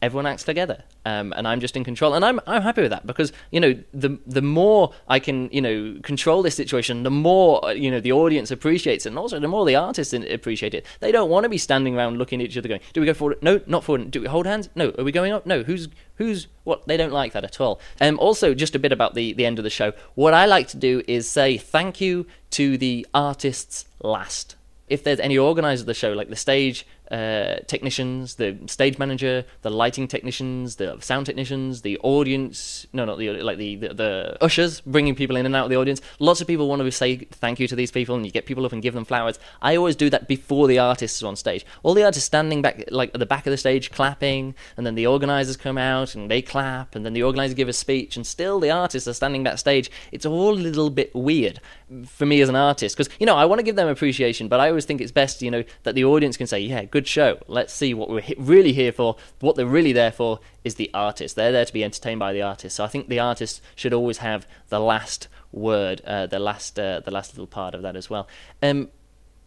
everyone acts together. Um, and I'm just in control, and I'm I'm happy with that because you know the the more I can you know control this situation, the more uh, you know the audience appreciates it, and also the more the artists appreciate it. They don't want to be standing around looking at each other, going, "Do we go forward? No, not forward. Do we hold hands? No. Are we going up? No. Who's who's what? They don't like that at all. Um, also, just a bit about the the end of the show. What I like to do is say thank you to the artists last if there's any organizer of the show, like the stage uh, technicians, the stage manager, the lighting technicians, the sound technicians, the audience. No, not the like the, the, the ushers bringing people in and out of the audience. Lots of people want to say thank you to these people, and you get people up and give them flowers. I always do that before the artists are on stage. All the artists standing back, like at the back of the stage, clapping, and then the organizers come out and they clap, and then the organizer give a speech, and still the artists are standing backstage. It's all a little bit weird for me as an artist because you know I want to give them appreciation, but I always think it's best you know that the audience can say, yeah good show. Let's see what we're really here for. What they're really there for is the artist. They're there to be entertained by the artist. So I think the artist should always have the last word, uh, the last, uh, the last little part of that as well. Um,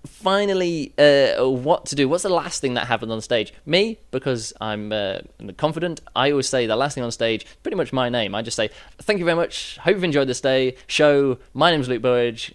finally, uh, what to do? What's the last thing that happened on stage? Me, because I'm uh, confident. I always say the last thing on stage, pretty much my name. I just say, "Thank you very much. Hope you've enjoyed this day show. My name's Luke Burridge.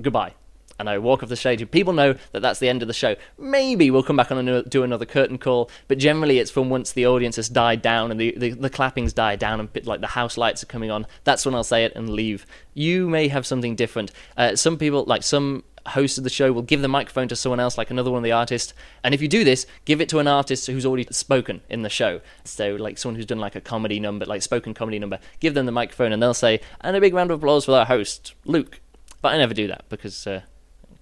Goodbye." And I walk off the stage, people know that that's the end of the show. Maybe we'll come back on and do another curtain call, but generally it's from once the audience has died down and the, the, the clapping's died down and like the house lights are coming on. That's when I'll say it and leave. You may have something different. Uh, some people, like some host of the show will give the microphone to someone else, like another one of the artists. And if you do this, give it to an artist who's already spoken in the show. So, like someone who's done like a comedy number, like spoken comedy number, give them the microphone and they'll say, and a big round of applause for our host, Luke. But I never do that because uh,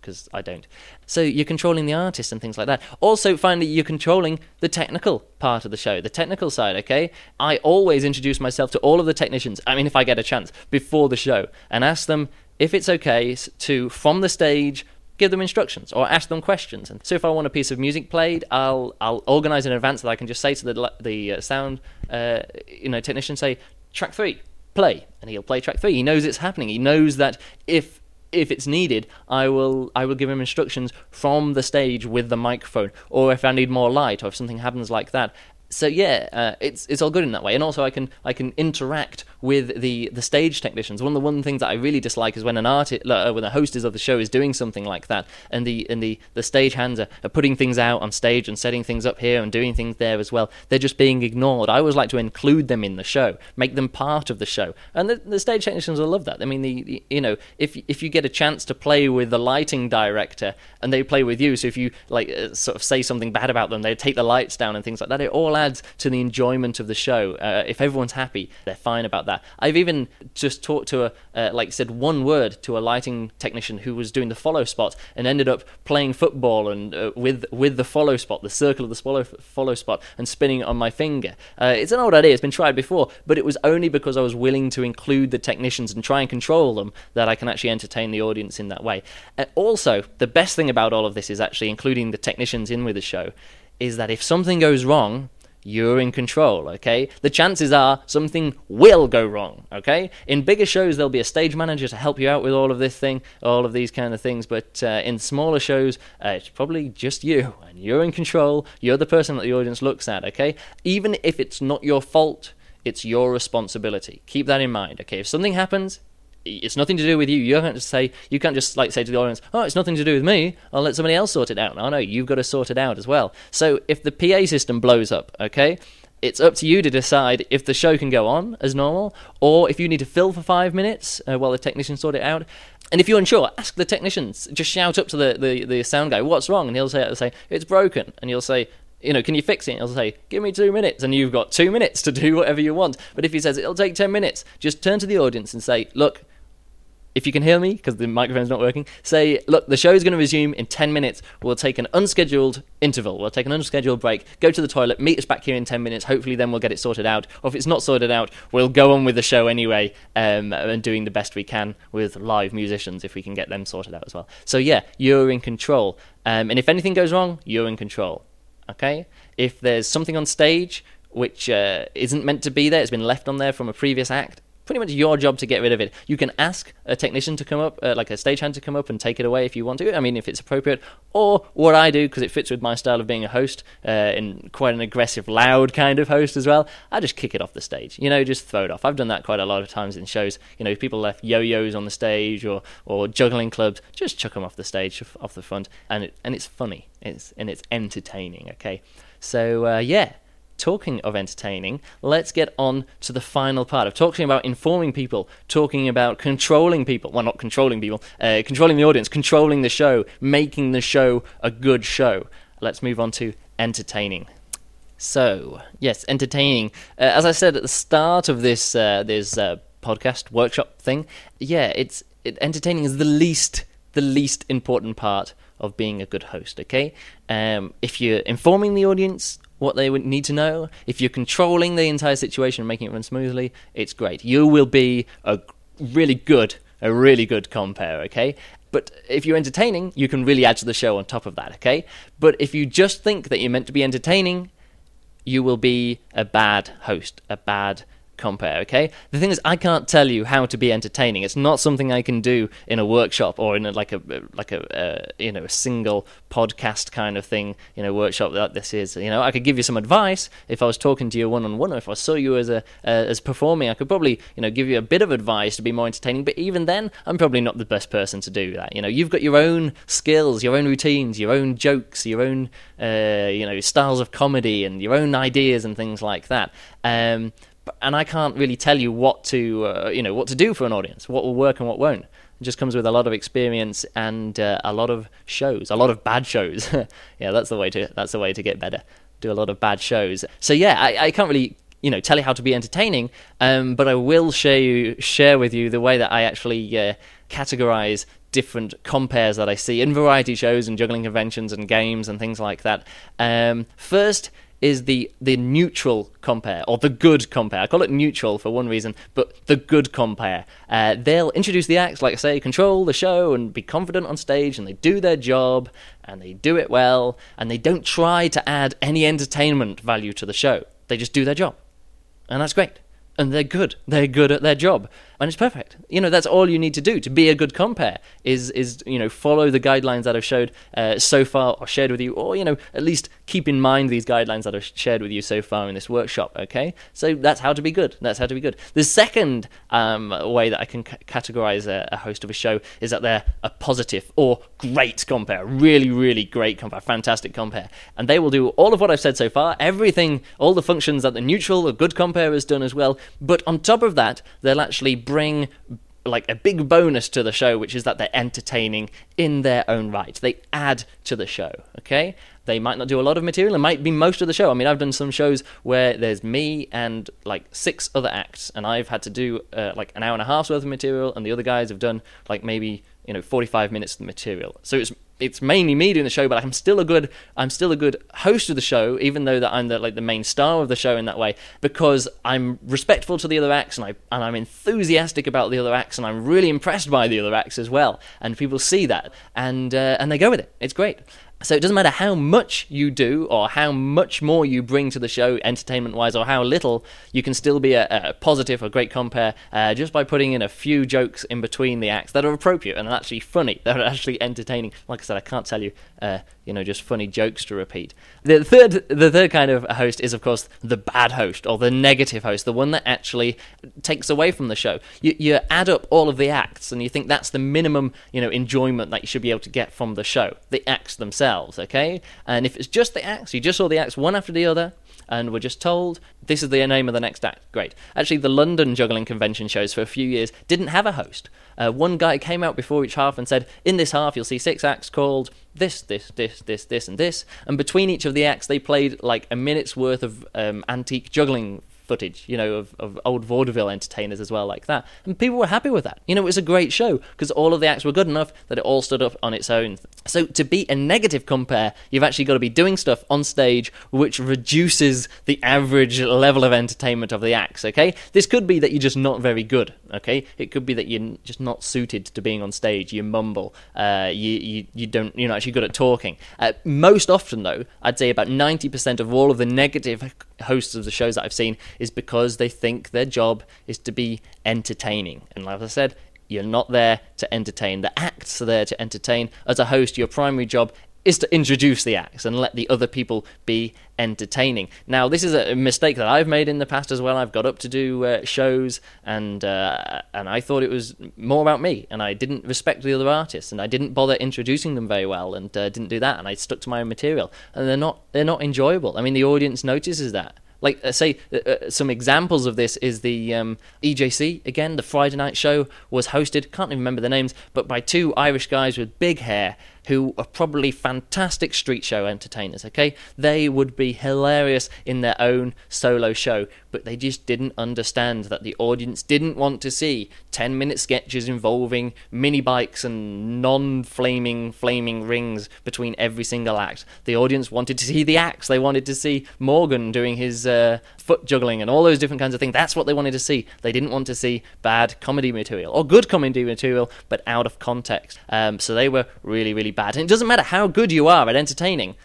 because I don't. So you're controlling the artist and things like that. Also, finally, you're controlling the technical part of the show, the technical side, okay? I always introduce myself to all of the technicians, I mean, if I get a chance, before the show, and ask them if it's okay to, from the stage, give them instructions or ask them questions. And so if I want a piece of music played, I'll I'll organize in advance that I can just say to the the uh, sound uh, you know technician say track 3 play and he'll play track 3. He knows it's happening. He knows that if if it's needed, I will I will give him instructions from the stage with the microphone, or if I need more light, or if something happens like that, so yeah, uh, it's it's all good in that way, and also I can I can interact with the the stage technicians. One of the one things that I really dislike is when an artist, uh, when the hostess of the show is doing something like that, and the and the the stage hands are, are putting things out on stage and setting things up here and doing things there as well. They're just being ignored. I always like to include them in the show, make them part of the show, and the, the stage technicians will love that. I mean, the, the you know if if you get a chance to play with the lighting director and they play with you, so if you like uh, sort of say something bad about them, they take the lights down and things like that. It all adds to the enjoyment of the show. Uh, if everyone's happy, they're fine about that. I've even just talked to a, uh, like said one word to a lighting technician who was doing the follow spot and ended up playing football and uh, with with the follow spot, the circle of the follow follow spot, and spinning it on my finger. Uh, it's an old idea. It's been tried before, but it was only because I was willing to include the technicians and try and control them that I can actually entertain the audience in that way. Uh, also, the best thing about all of this is actually including the technicians in with the show is that if something goes wrong, you're in control, okay? The chances are something will go wrong, okay? In bigger shows, there'll be a stage manager to help you out with all of this thing, all of these kind of things, but uh, in smaller shows, uh, it's probably just you, and you're in control. You're the person that the audience looks at, okay? Even if it's not your fault, it's your responsibility. Keep that in mind, okay? If something happens, it's nothing to do with you. You can't just say you can't just like say to the audience, "Oh, it's nothing to do with me. I'll let somebody else sort it out." No, no, you've got to sort it out as well. So if the PA system blows up, okay, it's up to you to decide if the show can go on as normal, or if you need to fill for five minutes uh, while the technicians sort it out. And if you're unsure, ask the technicians. Just shout up to the, the, the sound guy, "What's wrong?" And he'll say, say, "It's broken," and you'll say, you know, can you fix it? He'll say, give me two minutes, and you've got two minutes to do whatever you want. But if he says it'll take ten minutes, just turn to the audience and say, look, if you can hear me because the microphone's not working, say, look, the show is going to resume in 10 minutes. We'll take an unscheduled interval. We'll take an unscheduled break, go to the toilet, meet us back here in 10 minutes. Hopefully, then we'll get it sorted out. Or if it's not sorted out, we'll go on with the show anyway um, and doing the best we can with live musicians if we can get them sorted out as well. So, yeah, you're in control. Um, and if anything goes wrong, you're in control. Okay? If there's something on stage which uh, isn't meant to be there, it's been left on there from a previous act, pretty much your job to get rid of it. You can ask a technician to come up, uh, like a stagehand to come up and take it away if you want to. I mean, if it's appropriate. Or what I do, because it fits with my style of being a host, uh, and quite an aggressive, loud kind of host as well, I just kick it off the stage. You know, just throw it off. I've done that quite a lot of times in shows. You know, if people left yo-yos on the stage or, or juggling clubs, just chuck them off the stage, off the front, and it, and it's funny. It's and it's entertaining. Okay, so uh, yeah talking of entertaining, let's get on to the final part of talking about informing people, talking about controlling people. Well, not controlling people, uh, controlling the audience, controlling the show, making the show a good show. Let's move on to entertaining. So, yes, entertaining. Uh, as I said at the start of this uh, this uh, podcast workshop thing, yeah, it's it, entertaining is the least the least important part of being a good host. Okay, um, if you're informing the audience, what they would need to know. If you're controlling the entire situation and making it run smoothly, it's great. You will be a really good, a really good compere, okay? But if you're entertaining, you can really add to the show on top of that, okay? But if you just think that you're meant to be entertaining, you will be a bad host, a bad compere, okay? The thing is, I can't tell you how to be entertaining. It's not something I can do in a workshop or in a, like a like a uh, you know a single podcast kind of thing in a workshop that this is. You know, I could give you some advice if I was talking to you one on one, or if I saw you as a uh, as performing, I could probably you know give you a bit of advice to be more entertaining. But even then, I'm probably not the best person to do that. You know, you've got your own skills, your own routines, your own jokes, your own uh, you know styles of comedy, and your own ideas and things like that. Um, and I can't really tell you what to uh, you know what to do for an audience, what will work and what won't. It just comes with a lot of experience and uh, a lot of shows, a lot of bad shows. <laughs> yeah, that's the way to that's the way to get better. Do a lot of bad shows. So yeah, I, I can't really you know tell you how to be entertaining, um, but I will share you share with you the way that I actually uh, categorize different comperes that I see in variety shows and juggling conventions and games and things like that. Um, first is the the neutral compere or the good compere. I call it neutral for one reason, but the good compere. Uh, they'll introduce the acts, like I say, control the show and be confident on stage, and they do their job and they do it well, and they don't try to add any entertainment value to the show. They just do their job, and that's great and they're good. They're good at their job, and it's perfect. You know, that's all you need to do to be a good compere. Is is you know follow the guidelines that I've showed uh, so far or shared with you, or you know at least keep in mind these guidelines that I've shared with you so far in this workshop. Okay, so that's how to be good. That's how to be good. The second um, way that I can c- categorize a, a, host of a show is that they're a positive or great compere, really really great compere, fantastic compere, and they will do all of what I've said so far, everything, all the functions that the neutral or good compere has done as well but on top of that, they'll actually bring like a big bonus to the show, which is that they're entertaining in their own right. They add to the show, okay? They might not do a lot of material, it might be most of the show. I mean, I've done some shows where there's me and like six other acts, and I've had to do uh, like an hour and a half's worth of material, and the other guys have done like maybe you know 45 minutes of material so it's it's mainly me doing the show but i'm still a good i'm still a good host of the show even though that i'm the like the main star of the show in that way because i'm respectful to the other acts and i and i'm enthusiastic about the other acts and i'm really impressed by the other acts as well and people see that and uh, and they go with it. It's great So it doesn't matter how much you do or how much more you bring to the show, entertainment wise, or how little, you can still be a, a positive or great compere uh, just by putting in a few jokes in between the acts that are appropriate and actually funny, <laughs> that are actually entertaining. Like I said, I can't tell you, uh, you know, just funny jokes to repeat. The third, the third kind of host is, of course, the bad host or the negative host, the one that actually takes away from the show. You, you add up all of the acts and you think that's the minimum, you know, enjoyment that you should be able to get from the show, the acts themselves, okay? And if it's just the acts, you just saw the acts one after the other, and we're just told this is the name of the next act. Great. Actually, the London juggling convention shows for a few years didn't have a host. Uh, one guy came out before each half and said, In this half, you'll see six acts called this, this, this, this, this, and this. And between each of the acts, they played like a minute's worth of um, antique juggling footage, you know, of, of old vaudeville entertainers as well, like that. And people were happy with that. You know, it was a great show because all of the acts were good enough that it all stood up on its own. So to be a negative compere, you've actually got to be doing stuff on stage which reduces the average level of entertainment of the acts, okay? This could be that you're just not very good, okay? It could be that you're just not suited to being on stage. You mumble. Uh, you, you, you don't, you're not actually good at talking. Uh, most often, though, I'd say about 90% of all of the negative hosts of the shows that I've seen is because they think their job is to be entertaining. And like I said, you're not there to entertain. The acts are there to entertain. As a host, your primary job is to introduce the acts and let the other people be entertaining. Now, this is a mistake that I've made in the past as well. I've got up to do uh, shows, and uh, and I thought it was more about me, and I didn't respect the other artists, and I didn't bother introducing them very well, and uh, didn't do that, and I stuck to my own material, and they're not they're not enjoyable. I mean, the audience notices that. Like, uh, say, uh, uh, some examples of this is the um, EJC, again, the Friday night show was hosted, can't even remember the names, but by two Irish guys with big hair who are probably fantastic street show entertainers, okay? They would be hilarious in their own solo show, but they just didn't understand that the audience didn't want to see 10 minute sketches involving mini bikes and non flaming, flaming rings between every single act. The audience wanted to see the acts, they wanted to see Morgan doing his uh, foot juggling and all those different kinds of things. That's what they wanted to see. They didn't want to see bad comedy material or good comedy material, but out of context. Um, so they were really, really bad. And it doesn't matter how good you are at entertaining,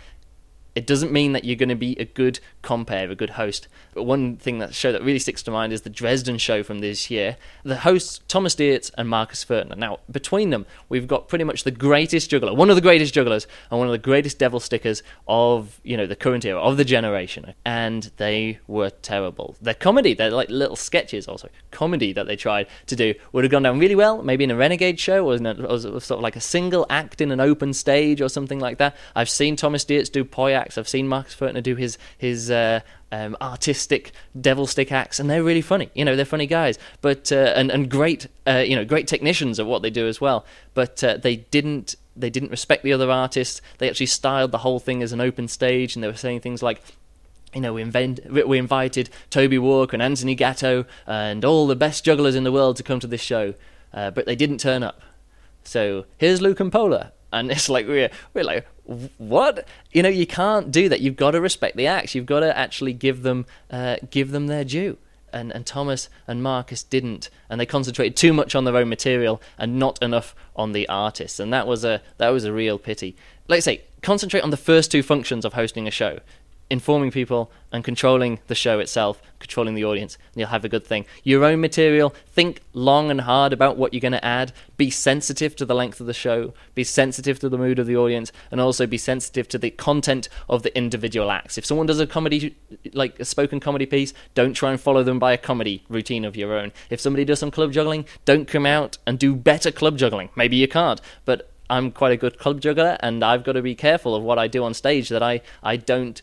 it doesn't mean that you're going to be a good compere, a good host. But one thing that show that really sticks to mind is the Dresden show from this year. The hosts Thomas Dietz and Markus Furtner. Now, between them, we've got pretty much the greatest juggler, one of the greatest jugglers, and one of the greatest devil stickers of you know the current era of the generation. And they were terrible. Their comedy, they're like little sketches, also comedy that they tried to do, would have gone down really well. Maybe in a Renegade show, or, a, or sort of like a single act in an open stage, or something like that. I've seen Thomas Dietz do poi acts. I've seen Markus Furtner do his his uh, um, artistic devil stick acts, and they're really funny. You know, they're funny guys, but uh, and and great, uh, you know, great technicians at what they do as well. But uh, they didn't they didn't respect the other artists. They actually styled the whole thing as an open stage, and they were saying things like. You know, we, invent, we invited Toby Walker and Anthony Gatto and all the best jugglers in the world to come to this show, uh, but they didn't turn up. So here's Luke and Pola, and it's like we're we're like what? You know you can't do that. You've got to respect the acts. You've got to actually give them uh, give them their due. And, and Thomas and Markus didn't, and they concentrated too much on their own material and not enough on the artists, and that was a that was a real pity. Let's say concentrate on the first two functions of hosting a show: informing people and controlling the show itself, controlling the audience, and you'll have a good thing. Your own material, think long and hard about what you're going to add, be sensitive to the length of the show, be sensitive to the mood of the audience, and also be sensitive to the content of the individual acts. If someone does a comedy, like a spoken comedy piece, don't try and follow them by a comedy routine of your own. If somebody does some club juggling, don't come out and do better club juggling. Maybe you can't, but I'm quite a good club juggler, and I've got to be careful of what I do on stage that I, I don't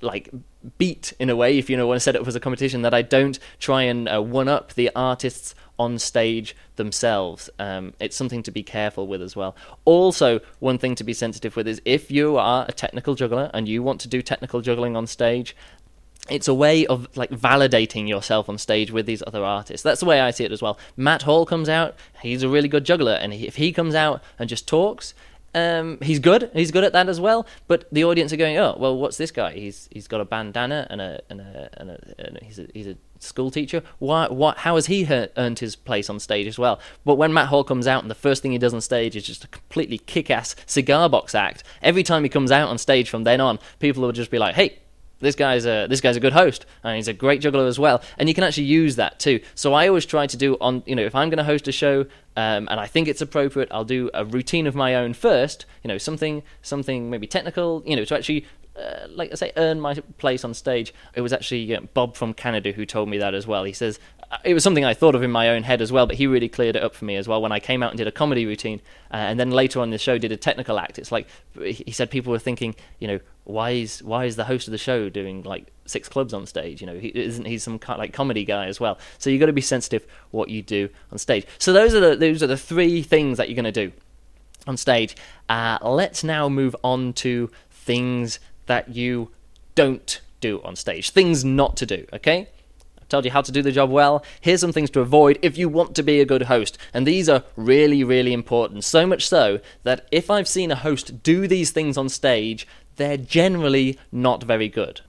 like beat in a way if you know want to set it up as a competition that I don't try and uh, one up the artists on stage themselves. Um, it's something to be careful with as well. Also, one thing to be sensitive with is if you are a technical juggler and you want to do technical juggling on stage, it's a way of like validating yourself on stage with these other artists. That's the way I see it as well. Matt Hall comes out; he's a really good juggler, and if he comes out and just talks, um, he's good. He's good at that as well. But the audience are going, oh, well, what's this guy? He's he's got a bandana and a and a, and a, and he's a he's a school teacher. Why what? How has he he- earned his place on stage as well? But when Matt Hall comes out and the first thing he does on stage is just a completely kick-ass cigar box act. Every time he comes out on stage from then on, people will just be like, hey this guy's a this guy's a good host and he's a great juggler as well and you can actually use that too so i always try to do on you know if i'm going to host a show um, and i think it's appropriate i'll do a routine of my own first you know something something maybe technical you know to actually uh, like I say, earn my place on stage. It was actually uh, Bob from Canada who told me that as well. He says it was something I thought of in my own head as well, but he really cleared it up for me as well when I came out and did a comedy routine, uh, and then later on the show did a technical act. It's like he said people were thinking, you know, why is why is the host of the show doing like six clubs on stage? You know, he, isn't he some kind of like comedy guy as well? So you've got to be sensitive what you do on stage. So those are the those are the three things that you're going to do on stage. Uh, let's now move on to things that you don't do on stage, things not to do, okay? Told you how to do the job well. Here's some things to avoid if you want to be a good host. And these are really, really important. So much so that if I've seen a host do these things on stage, they're generally not very good.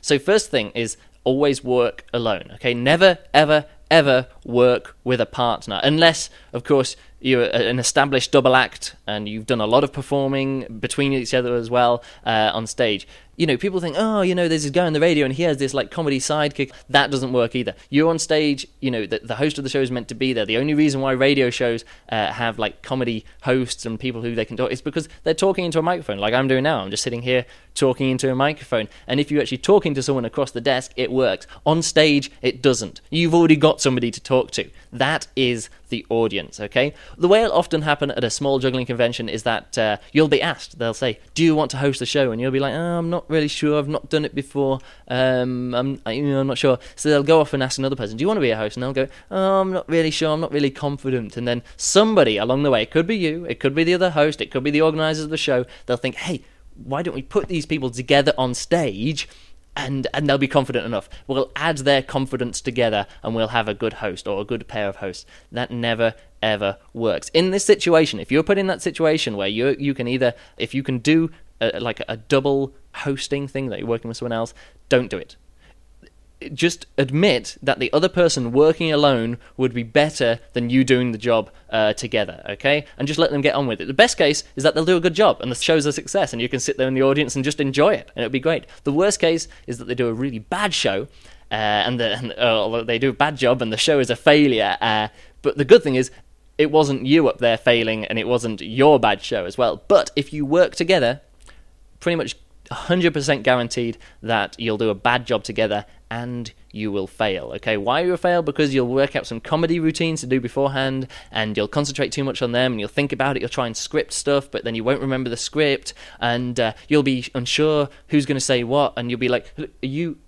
So, first thing is always work alone, okay? Never, ever, ever work with a partner. Unless, of course, you're an established double act and you've done a lot of performing between each other as well uh, on stage you know, people think, oh, you know, there's this guy on the radio and he has this like comedy sidekick. That doesn't work either. You're on stage, you know, the, the host of the show is meant to be there. The only reason why radio shows uh, have like comedy hosts and people who they can talk is because they're talking into a microphone, like I'm doing now. I'm just sitting here talking into a microphone. And if you're actually talking to someone across the desk, it works. On stage, it doesn't. You've already got somebody to talk to. That is the audience, okay? The way it'll often happen at a small juggling convention is that uh, you'll be asked, they'll say, Do you want to host the show? And you'll be like, oh, I'm not really sure. I've not done it before. Um, I'm, I, you know, I'm not sure. So they'll go off and ask another person, Do you want to be a host? And they'll go, Oh, I'm not really sure. I'm not really confident. And then somebody along the way, it could be you, it could be the other host, it could be the organizers of the show, they'll think, Hey, why don't we put these people together on stage? And and they'll be confident enough. We'll add their confidence together, and we'll have a good host or a good pair of hosts. That never ever works in this situation. If you're put in that situation where you you can either if you can do a, like a double hosting thing that you're working with someone else, don't do it just admit that the other person working alone would be better than you doing the job uh, together, okay? And just let them get on with it. The best case is that they'll do a good job and the show's a success and you can sit there in the audience and just enjoy it and it'll be great. The worst case is that they do a really bad show uh, and, the, and uh, they do a bad job and the show is a failure. Uh, but the good thing is, it wasn't you up there failing and it wasn't your bad show as well. But if you work together, pretty much 100% guaranteed that you'll do a bad job together and you will fail. Okay, why you will fail? Because you'll work out some comedy routines to do beforehand, and you'll concentrate too much on them, and you'll think about it. You'll try and script stuff, but then you won't remember the script, and uh, you'll be unsure who's going to say what, and you'll be like, "You."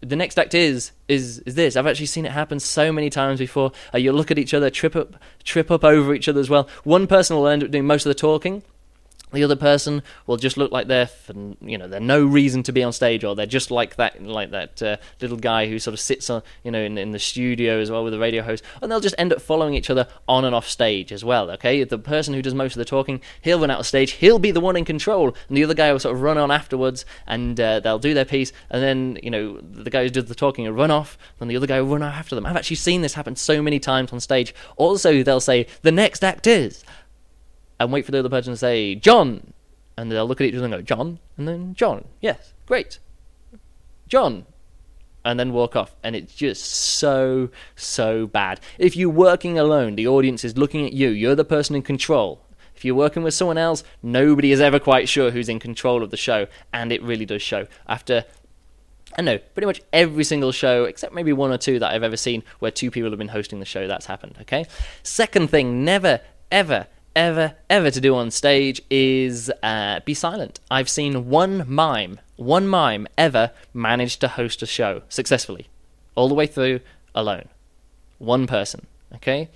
The next act is is is this. I've actually seen it happen so many times before. Uh, you'll look at each other, trip up, trip up over each other as well. One person will end up doing most of the talking, the other person will just look like they're you know they're no reason to be on stage or they're just like that like that uh, little guy who sort of sits on you know in, in the studio as well with the radio host and they'll just end up following each other on and off stage as well okay? The person who does most of the talking he'll run out of stage he'll be the one in control and the other guy will sort of run on afterwards and uh, they'll do their piece and then you know the guy who does the talking will run off and the other guy will run after them. I've actually seen this happen so many times on stage. Also they'll say the next act is and wait for the other person to say John, and they'll look at each other and go John, and then John, yes, great, John, and then walk off. And it's just so so bad. If you're working alone, the audience is looking at you. You're the person in control. If you're working with someone else, nobody is ever quite sure who's in control of the show, and it really does show. After I know pretty much every single show, except maybe one or two that I've ever seen where two people have been hosting the show, that's happened. Okay. Second thing, never, ever, ever, ever to do on stage is uh, be silent. I've seen one mime, one mime ever manage to host a show successfully, all the way through alone. One person, okay?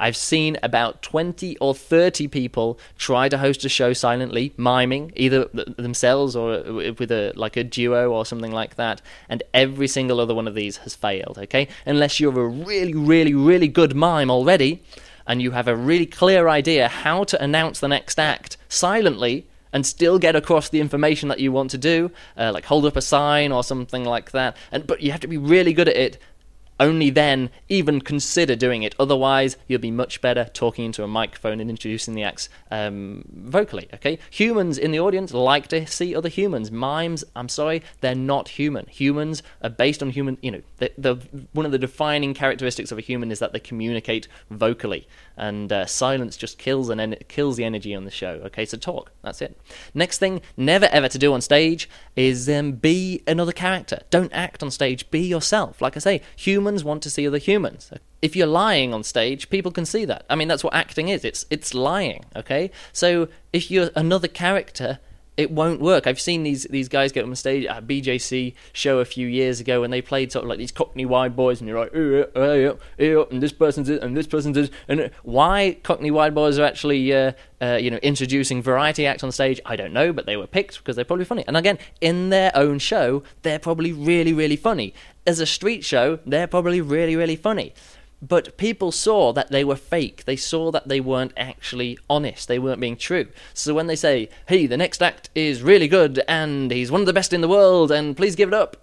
I've seen about 20 or 30 people try to host a show silently, miming, either themselves or with a like a duo or something like that, and every single other one of these has failed, okay? Unless you're a really, really, really good mime already, and you have a really clear idea how to announce the next act silently and still get across the information that you want to do, uh, like hold up a sign or something like that. And but you have to be really good at it only then even consider doing it. Otherwise, you'll be much better talking into a microphone and introducing the acts um, vocally. Okay, humans in the audience like to see other humans. Mimes, I'm sorry, they're not human. Humans are based on human. You know, the, the one of the defining characteristics of a human is that they communicate vocally, and uh, silence just kills and en- kills the energy on the show. Okay, so talk. That's it. Next thing, never ever to do on stage is um, be another character. Don't act on stage. Be yourself. Like I say, humans humans want to see other humans. If you're lying on stage, people can see that. I mean, that's what acting is. It's it's lying. Okay, so if you're another character, it won't work. I've seen these these guys get on stage at BJC show a few years ago, and they played sort of like these Cockney wide boys, and you're like, uh, uh, and this person's it, and this person's it, and why Cockney wide boys are actually, uh, uh, you know, introducing variety acts on stage, I don't know, but they were picked because they're probably funny. And again, in their own show, they're probably really, really funny. As a street show, they're probably really, really funny but people saw that they were fake. They saw that they weren't actually honest. They weren't being true. So when they say, hey, the next act is really good and he's one of the best in the world and please give it up,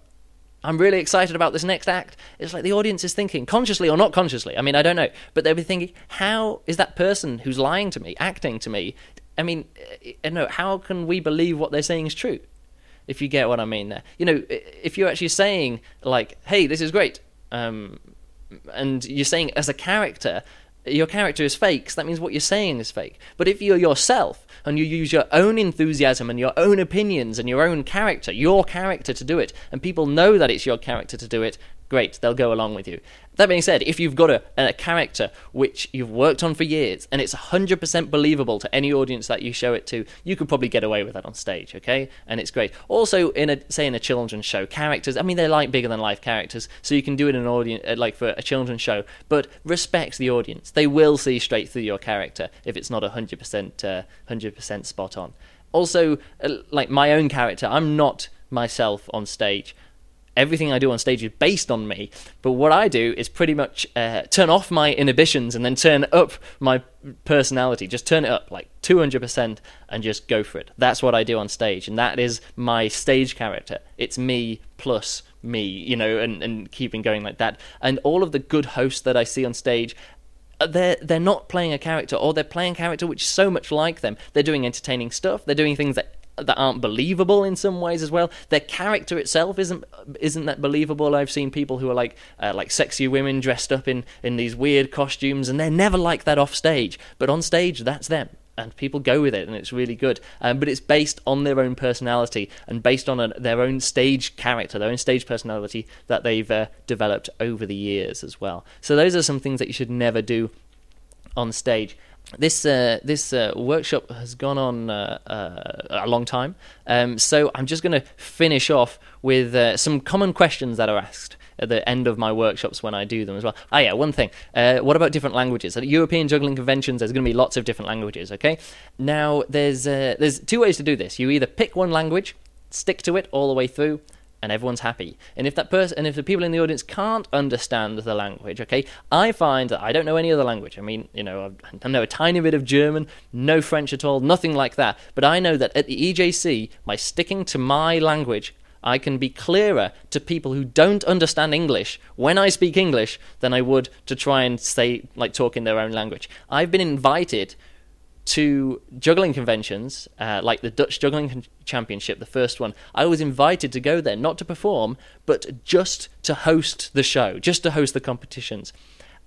I'm really excited about this next act. It's like the audience is thinking, consciously or not consciously. I mean, I don't know. But they'll be thinking, how is that person who's lying to me, acting to me? I mean, you eh, know, how can we believe what they're saying is true? If you get what I mean there. You know, if you're actually saying, like, hey, this is great. Um, and you're saying as a character your character is fake, so that means what you're saying is fake. But if you're yourself and you use your own enthusiasm and your own opinions and your own character, your character to do it, and people know that it's your character to do it, great, they'll go along with you. That being said, if you've got a, a character which you've worked on for years and it's 100% believable to any audience that you show it to, you could probably get away with that on stage, okay? And it's great. Also, in a say in a children's show, characters, I mean, they're like bigger than life characters, so you can do it in an audience, uh, like for a children's show, but respect the audience. They will see straight through your character if it's not 100%, uh, 100% spot on. Also, uh, like my own character, I'm not myself on stage everything I do on stage is based on me. But what I do is pretty much uh, turn off my inhibitions and then turn up my personality. Just turn it up like 200% and just go for it. That's what I do on stage. And that is my stage character. It's me plus me, you know, and, and keeping going like that. And all of the good hosts that I see on stage uh, they're they're not playing a character or they're playing a character which is so much like them. They're doing entertaining stuff. They're doing things that that aren't believable in some ways as well. Their character itself isn't isn't that believable. I've seen people who are like uh, like sexy women dressed up in in these weird costumes, and they're never like that off stage. But on stage, that's them. And people go with it, and it's really good. Um, but it's based on their own personality and based on a, their own stage character, their own stage personality that they've uh, developed over the years as well. So those are some things that you should never do on stage this uh, this uh, workshop has gone on uh, uh a long time, um, so I'm just going to finish off with uh, some common questions that are asked at the end of my workshops when I do them as well. Ah, yeah, one thing. Uh, what about different languages? At European juggling conventions, there's going to be lots of different languages. Okay, now there's there's two ways to do this. You either pick one language, stick to it all the way through, and everyone's happy. And if that person, and if the people in the audience can't understand the language, okay, I find that I don't know any other language. I mean, you know, I know a tiny bit of German, no French at all, nothing like that. But I know that at the EJC, by sticking to my language, I can be clearer to people who don't understand English when I speak English than I would to try and say, like, talk in their own language. I've been invited to juggling conventions, uh, like the Dutch Juggling Championship, the first one. I was invited to go there, not to perform, but just to host the show, just to host the competitions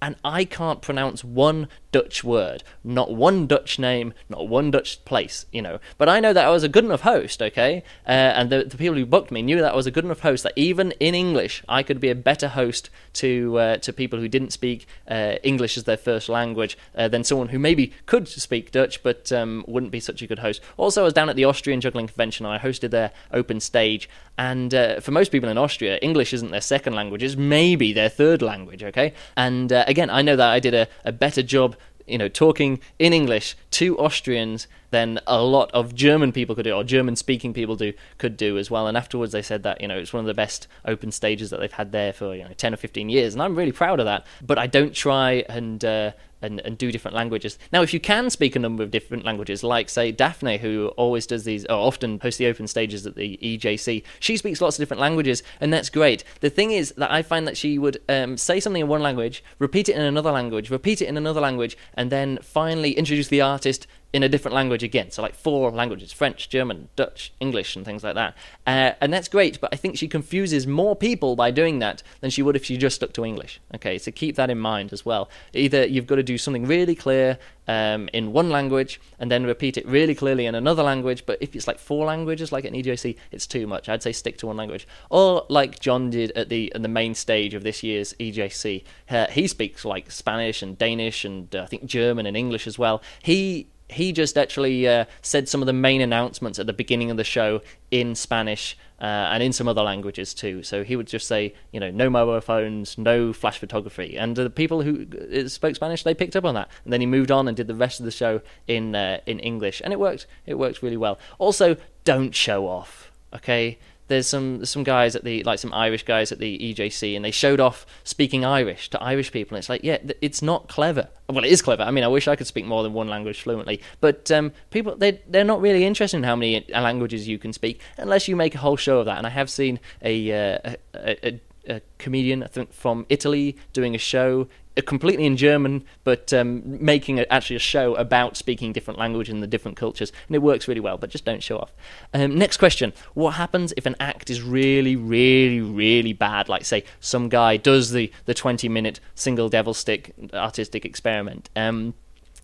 and I can't pronounce one Dutch word, not one Dutch name, not one Dutch place, you know. But I know that I was a good enough host, okay? Uh, and the, the, people who booked me knew that I was a good enough host that even in English, I could be a better host to uh, to people who didn't speak uh, English as their first language uh, than someone who maybe could speak Dutch but um, wouldn't be such a good host. Also, I was down at the Austrian Juggling Convention and I hosted their open stage. And uh, for most people in Austria, English isn't their second language; it's maybe their third language, okay? And uh, again, I know that I did a, a better job, you know, talking in English to Austrians than a lot of German people could do, or German speaking people do could do as well. And afterwards, they said that you know it's one of the best open stages that they've had there for you know ten or fifteen years, and I'm really proud of that. But I don't try and uh, and, and do different languages. Now, if you can speak a number of different languages, like say Daphne, who always does these, or often hosts the open stages at the EJC, she speaks lots of different languages, and that's great. The thing is that I find that she would um, say something in one language, repeat it in another language, repeat it in another language, and then finally introduce the artist in a different language again. So, like four languages French, German, Dutch, English, and things like that. Uh, and that's great, but I think she confuses more people by doing that than she would if she just stuck to English. Okay, so keep that in mind as well. Either you've got to do something really clear um, in one language and then repeat it really clearly in another language, but if it's like four languages, like at EJC, it's too much. I'd say stick to one language. Or like John did at the, at the main stage of this year's EJC, uh, he speaks like Spanish and Danish and uh, I think German and English as well. He he just actually uh, said some of the main announcements at the beginning of the show in Spanish uh, and in some other languages too. So he would just say, you know, no mobile phones, no flash photography, and the people who uh, spoke Spanish they picked up on that, and then he moved on and did the rest of the show in uh, in English, and it worked. It worked really well. Also, don't show off. Okay, there's some some guys at the like some Irish guys at the EJC, and they showed off speaking Irish to Irish people. And it's like, yeah, it's not clever. Well, it is clever. I mean, I wish I could speak more than one language fluently, but um, people they they're not really interested in how many languages you can speak unless you make a whole show of that. And I have seen a, uh, a, a a comedian, I think from Italy, doing a show uh, completely in German, but um, making a, actually a show about speaking different language and the different cultures, and it works really well. But just don't show off. Um, next question: What happens if an act is really, really, really bad? Like, say, some guy does the the twenty minute single devil stick artistic experiment. Um,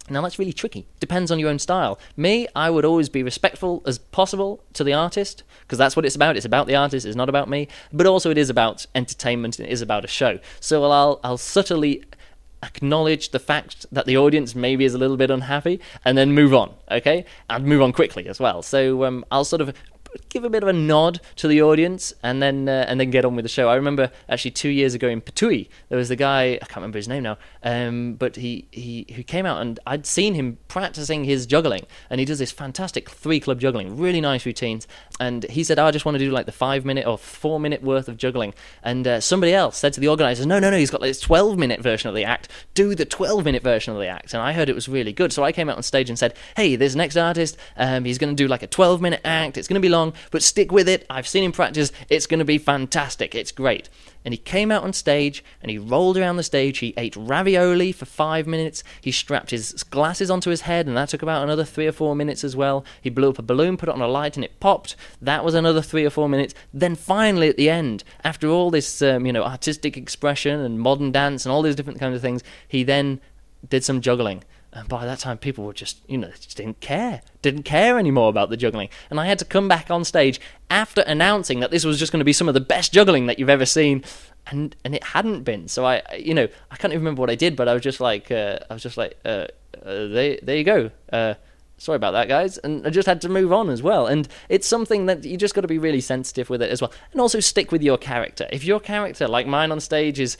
now that's really tricky. Depends on your own style. Me, I would always be respectful as possible to the artist because that's what it's about. It's about the artist. It's not about me. But also, it is about entertainment. It is about a show. So I'll I'll subtly acknowledge the fact that the audience maybe is a little bit unhappy and then move on. Okay, and move on quickly as well. So um, I'll sort of give a bit of a nod to the audience and then uh, and then get on with the show. I remember actually two years ago in Patui, there was the guy I can't remember his name now, um, but he he who came out and I'd seen him practicing his juggling, and he does this fantastic three club juggling, really nice routines. And he said, oh, "I just want to do like the five minute or four minute worth of juggling." And uh, somebody else said to the organisers, "No, no, no, he's got like this twelve minute version of the act. Do the twelve minute version of the act." And I heard it was really good, so I came out on stage and said, "Hey, this next artist, um, he's going to do like a twelve minute act. It's going to be long." But stick with it. I've seen him practice. It's going to be fantastic. It's great. And he came out on stage and he rolled around the stage. He ate ravioli for five minutes. He strapped his glasses onto his head, and that took about another three or four minutes as well. He blew up a balloon, put it on a light, and it popped. That was another three or four minutes. Then finally, at the end, after all this, um, you know, artistic expression and modern dance and all these different kinds of things, he then did some juggling and by that time, people were just, you know, just didn't care, didn't care anymore about the juggling. And I had to come back on stage after announcing that this was just going to be some of the best juggling that you've ever seen, and and it hadn't been. So I, you know, I can't even remember what I did, but I was just like, uh, I was just like, uh, uh, there, there you go. Uh, sorry about that, guys. And I just had to move on as well. And it's something that you just got to be really sensitive with it as well, and also stick with your character. If your character, like mine on stage, is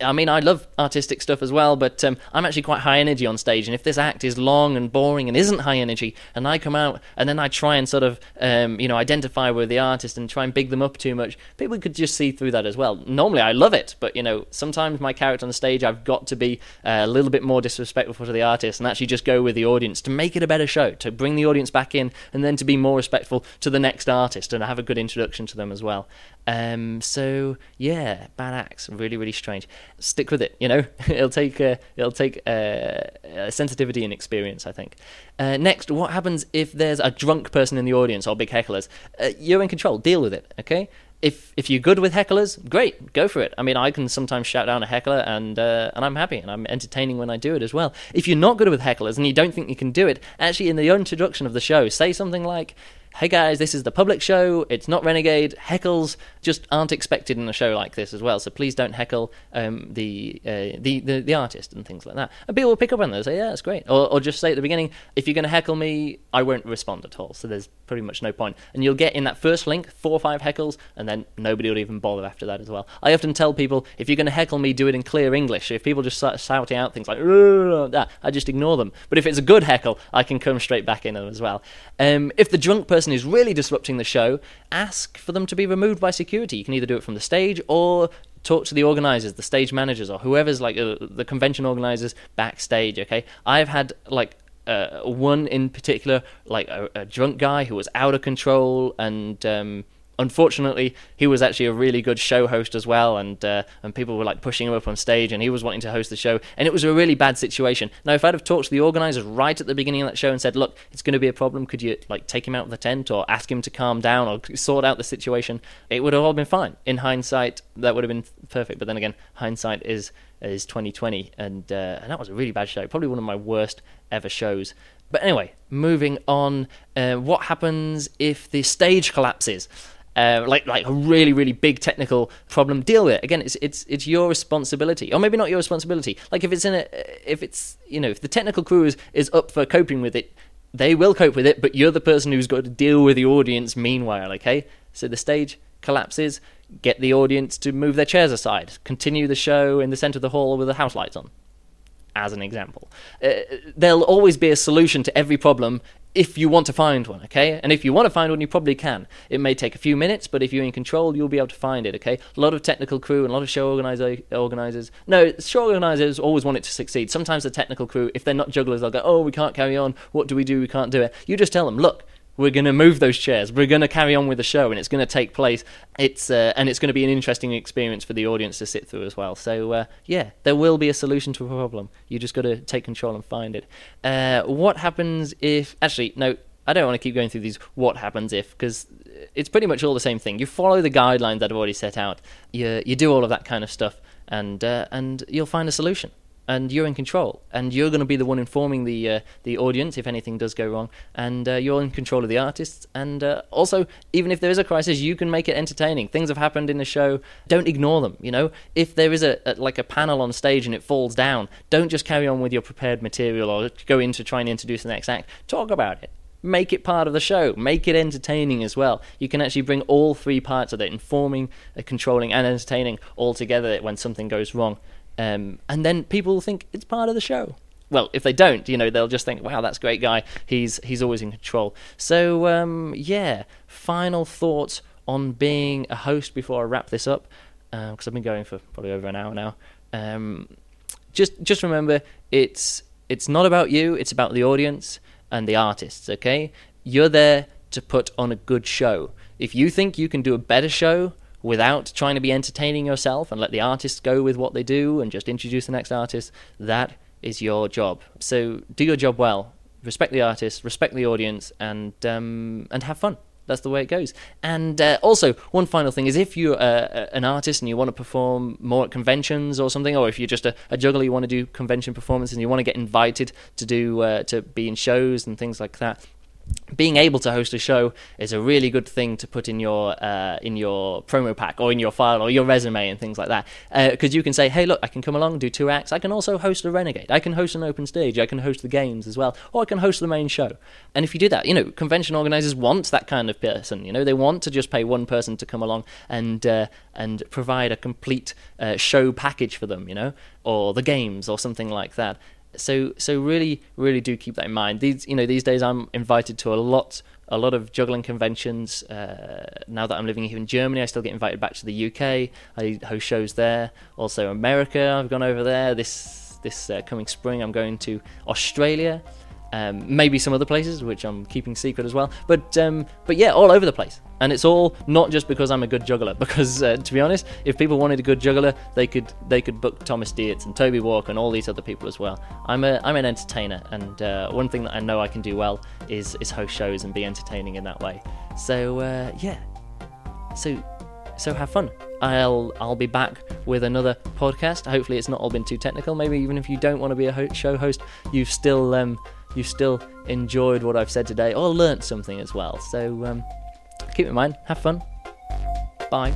I mean, I love artistic stuff as well, but um, I'm actually quite high energy on stage. And if this act is long and boring and isn't high energy, and I come out and then I try and sort of, um, you know, identify with the artist and try and big them up too much, people could just see through that as well. Normally, I love it, but you know, sometimes my character on the stage, I've got to be uh, a little bit more disrespectful to the artist and actually just go with the audience to make it a better show, to bring the audience back in, and then to be more respectful to the next artist and have a good introduction to them as well. Um, so yeah, bad acts, really, really strange. Stick with it. You know, <laughs> it'll take uh, it'll take uh, sensitivity and experience. I think. Uh, next, what happens if there's a drunk person in the audience or big hecklers? Uh, you're in control. Deal with it. Okay. If if you're good with hecklers, great, go for it. I mean, I can sometimes shout down a heckler, and uh, and I'm happy, and I'm entertaining when I do it as well. If you're not good with hecklers and you don't think you can do it, actually, in the introduction of the show, say something like hey guys, this is the public show. It's not Renegade. Heckles just aren't expected in a show like this as well. So please don't heckle um, the, uh, the, the the artist and things like that. And people will pick up on those. Say, yeah, that's great. Or, or just say at the beginning, if you're going to heckle me, I won't respond at all. So there's pretty much no point. And you'll get in that first link four or five heckles, and then nobody will even bother after that as well. I often tell people if you're going to heckle me, do it in clear English. If people just start shouting out things like that, I just ignore them. But if it's a good heckle, I can come straight back in them as well. Um, if the drunk person is really disrupting the show, ask for them to be removed by security. You can either do it from the stage or talk to the organizers, the stage managers, or whoever's like uh, the convention organizers backstage. Okay, I've had like uh, one in particular, like a, a, drunk guy who was out of control, and um, unfortunately, he was actually a really good show host as well, and uh, and people were like pushing him up on stage, and he was wanting to host the show, and it was a really bad situation. Now, if I'd have talked to the organisers right at the beginning of that show and said, "Look, it's going to be a problem. Could you like take him out of the tent, or ask him to calm down, or sort out the situation?" It would have all been fine. In hindsight, that would have been perfect. But then again, hindsight is is 2020, and uh, and that was a really bad show. Probably one of my worst ever shows. But anyway, moving on. Uh, what happens if the stage collapses? Uh, like like a really really big technical problem, deal with it. Again, it's it's it's your responsibility, or maybe not your responsibility. Like if it's in a if it's you know if the technical crew is, is up for coping with it, they will cope with it. But you're the person who's got to deal with the audience meanwhile. Okay, so the stage collapses, get the audience to move their chairs aside, continue the show in the center of the hall with the house lights on as an example. Uh, there'll always be a solution to every problem if you want to find one, okay? And if you want to find one, you probably can. It may take a few minutes, but if you're in control, you'll be able to find it, okay? A lot of technical crew and a lot of show organizer, organizers. No, show organizers always want it to succeed. Sometimes the technical crew, if they're not jugglers, they'll go, oh, we can't carry on. What do we do? We can't do it. You just tell them, look, we're going to move those chairs. We're going to carry on with the show, and it's going to take place. It's uh, and it's going to be an interesting experience for the audience to sit through as well. So uh, yeah, there will be a solution to a problem. You just got to take control and find it. Uh, what happens if? Actually, no. I don't want to keep going through these what happens if because it's pretty much all the same thing. You follow the guidelines that I've already set out. You you do all of that kind of stuff, and uh, and you'll find a solution and you're in control, and you're going to be the one informing the uh, the audience if anything does go wrong, and uh, you're in control of the artists, and uh, also even if there is a crisis, you can make it entertaining. Things have happened in the show, don't ignore them. You know, if there is a, a like a panel on stage and it falls down, don't just carry on with your prepared material or go in to try and introduce the next act. Talk about it make it part of the show make it entertaining as well you can actually bring all three parts of it informing uh, controlling and entertaining all together when something goes wrong um, and then people think it's part of the show. Well, if they don't, you know, they'll just think, "Wow, that's a great guy. He's he's always in control." So, um, yeah. Final thoughts on being a host before I wrap this up, because uh, I've been going for probably over an hour now. Um, just just remember, it's it's not about you. It's about the audience and the artists. Okay, you're there to put on a good show. If you think you can do a better show without trying to be entertaining yourself and let the artists go with what they do and just introduce the next artist, that is your job. So do your job well. Respect the artist, respect the audience, and um, and have fun. That's the way it goes. And uh, also, one final thing is if you're uh, an artist and you want to perform more at conventions or something, or if you're just a, a juggler, you want to do convention performances and you want to get invited to do uh, to be in shows and things like that, being able to host a show is a really good thing to put in your uh, in your promo pack or in your file or your resume and things like that. Because uh, you can say hey look I can come along do two acts. I can also host a renegade. I can host an open stage. I can host the games as well. Or I can host the main show. And if you do that you know convention organizers want that kind of person you know? They want to just pay one person to come along and uh, and provide a complete uh, show package for them you know? Or the games or something like that so so really really do keep that in mind. These you know these days I'm invited to a lot a lot of juggling conventions. Uh, now that I'm living here in Germany, I still get invited back to the UK. I host shows there. Also America, I've gone over there. This this uh, coming spring, I'm going to Australia. Um, maybe some other places, which I'm keeping secret as well. But um, but yeah, all over the place. And it's all not just because I'm a good juggler. <laughs> Because uh, to be honest, if people wanted a good juggler, they could they could book Thomas Dietz and Toby Walk and all these other people as well. I'm a I'm an entertainer, and uh, one thing that I know I can do well is is host shows and be entertaining in that way. So uh, yeah, so so have fun. I'll I'll be back with another podcast. Hopefully, it's not all been too technical. Maybe even if you don't want to be a ho- show host, you've still um, you've still enjoyed what I've said today or learnt something as well. So um, keep in mind, have fun. Bye.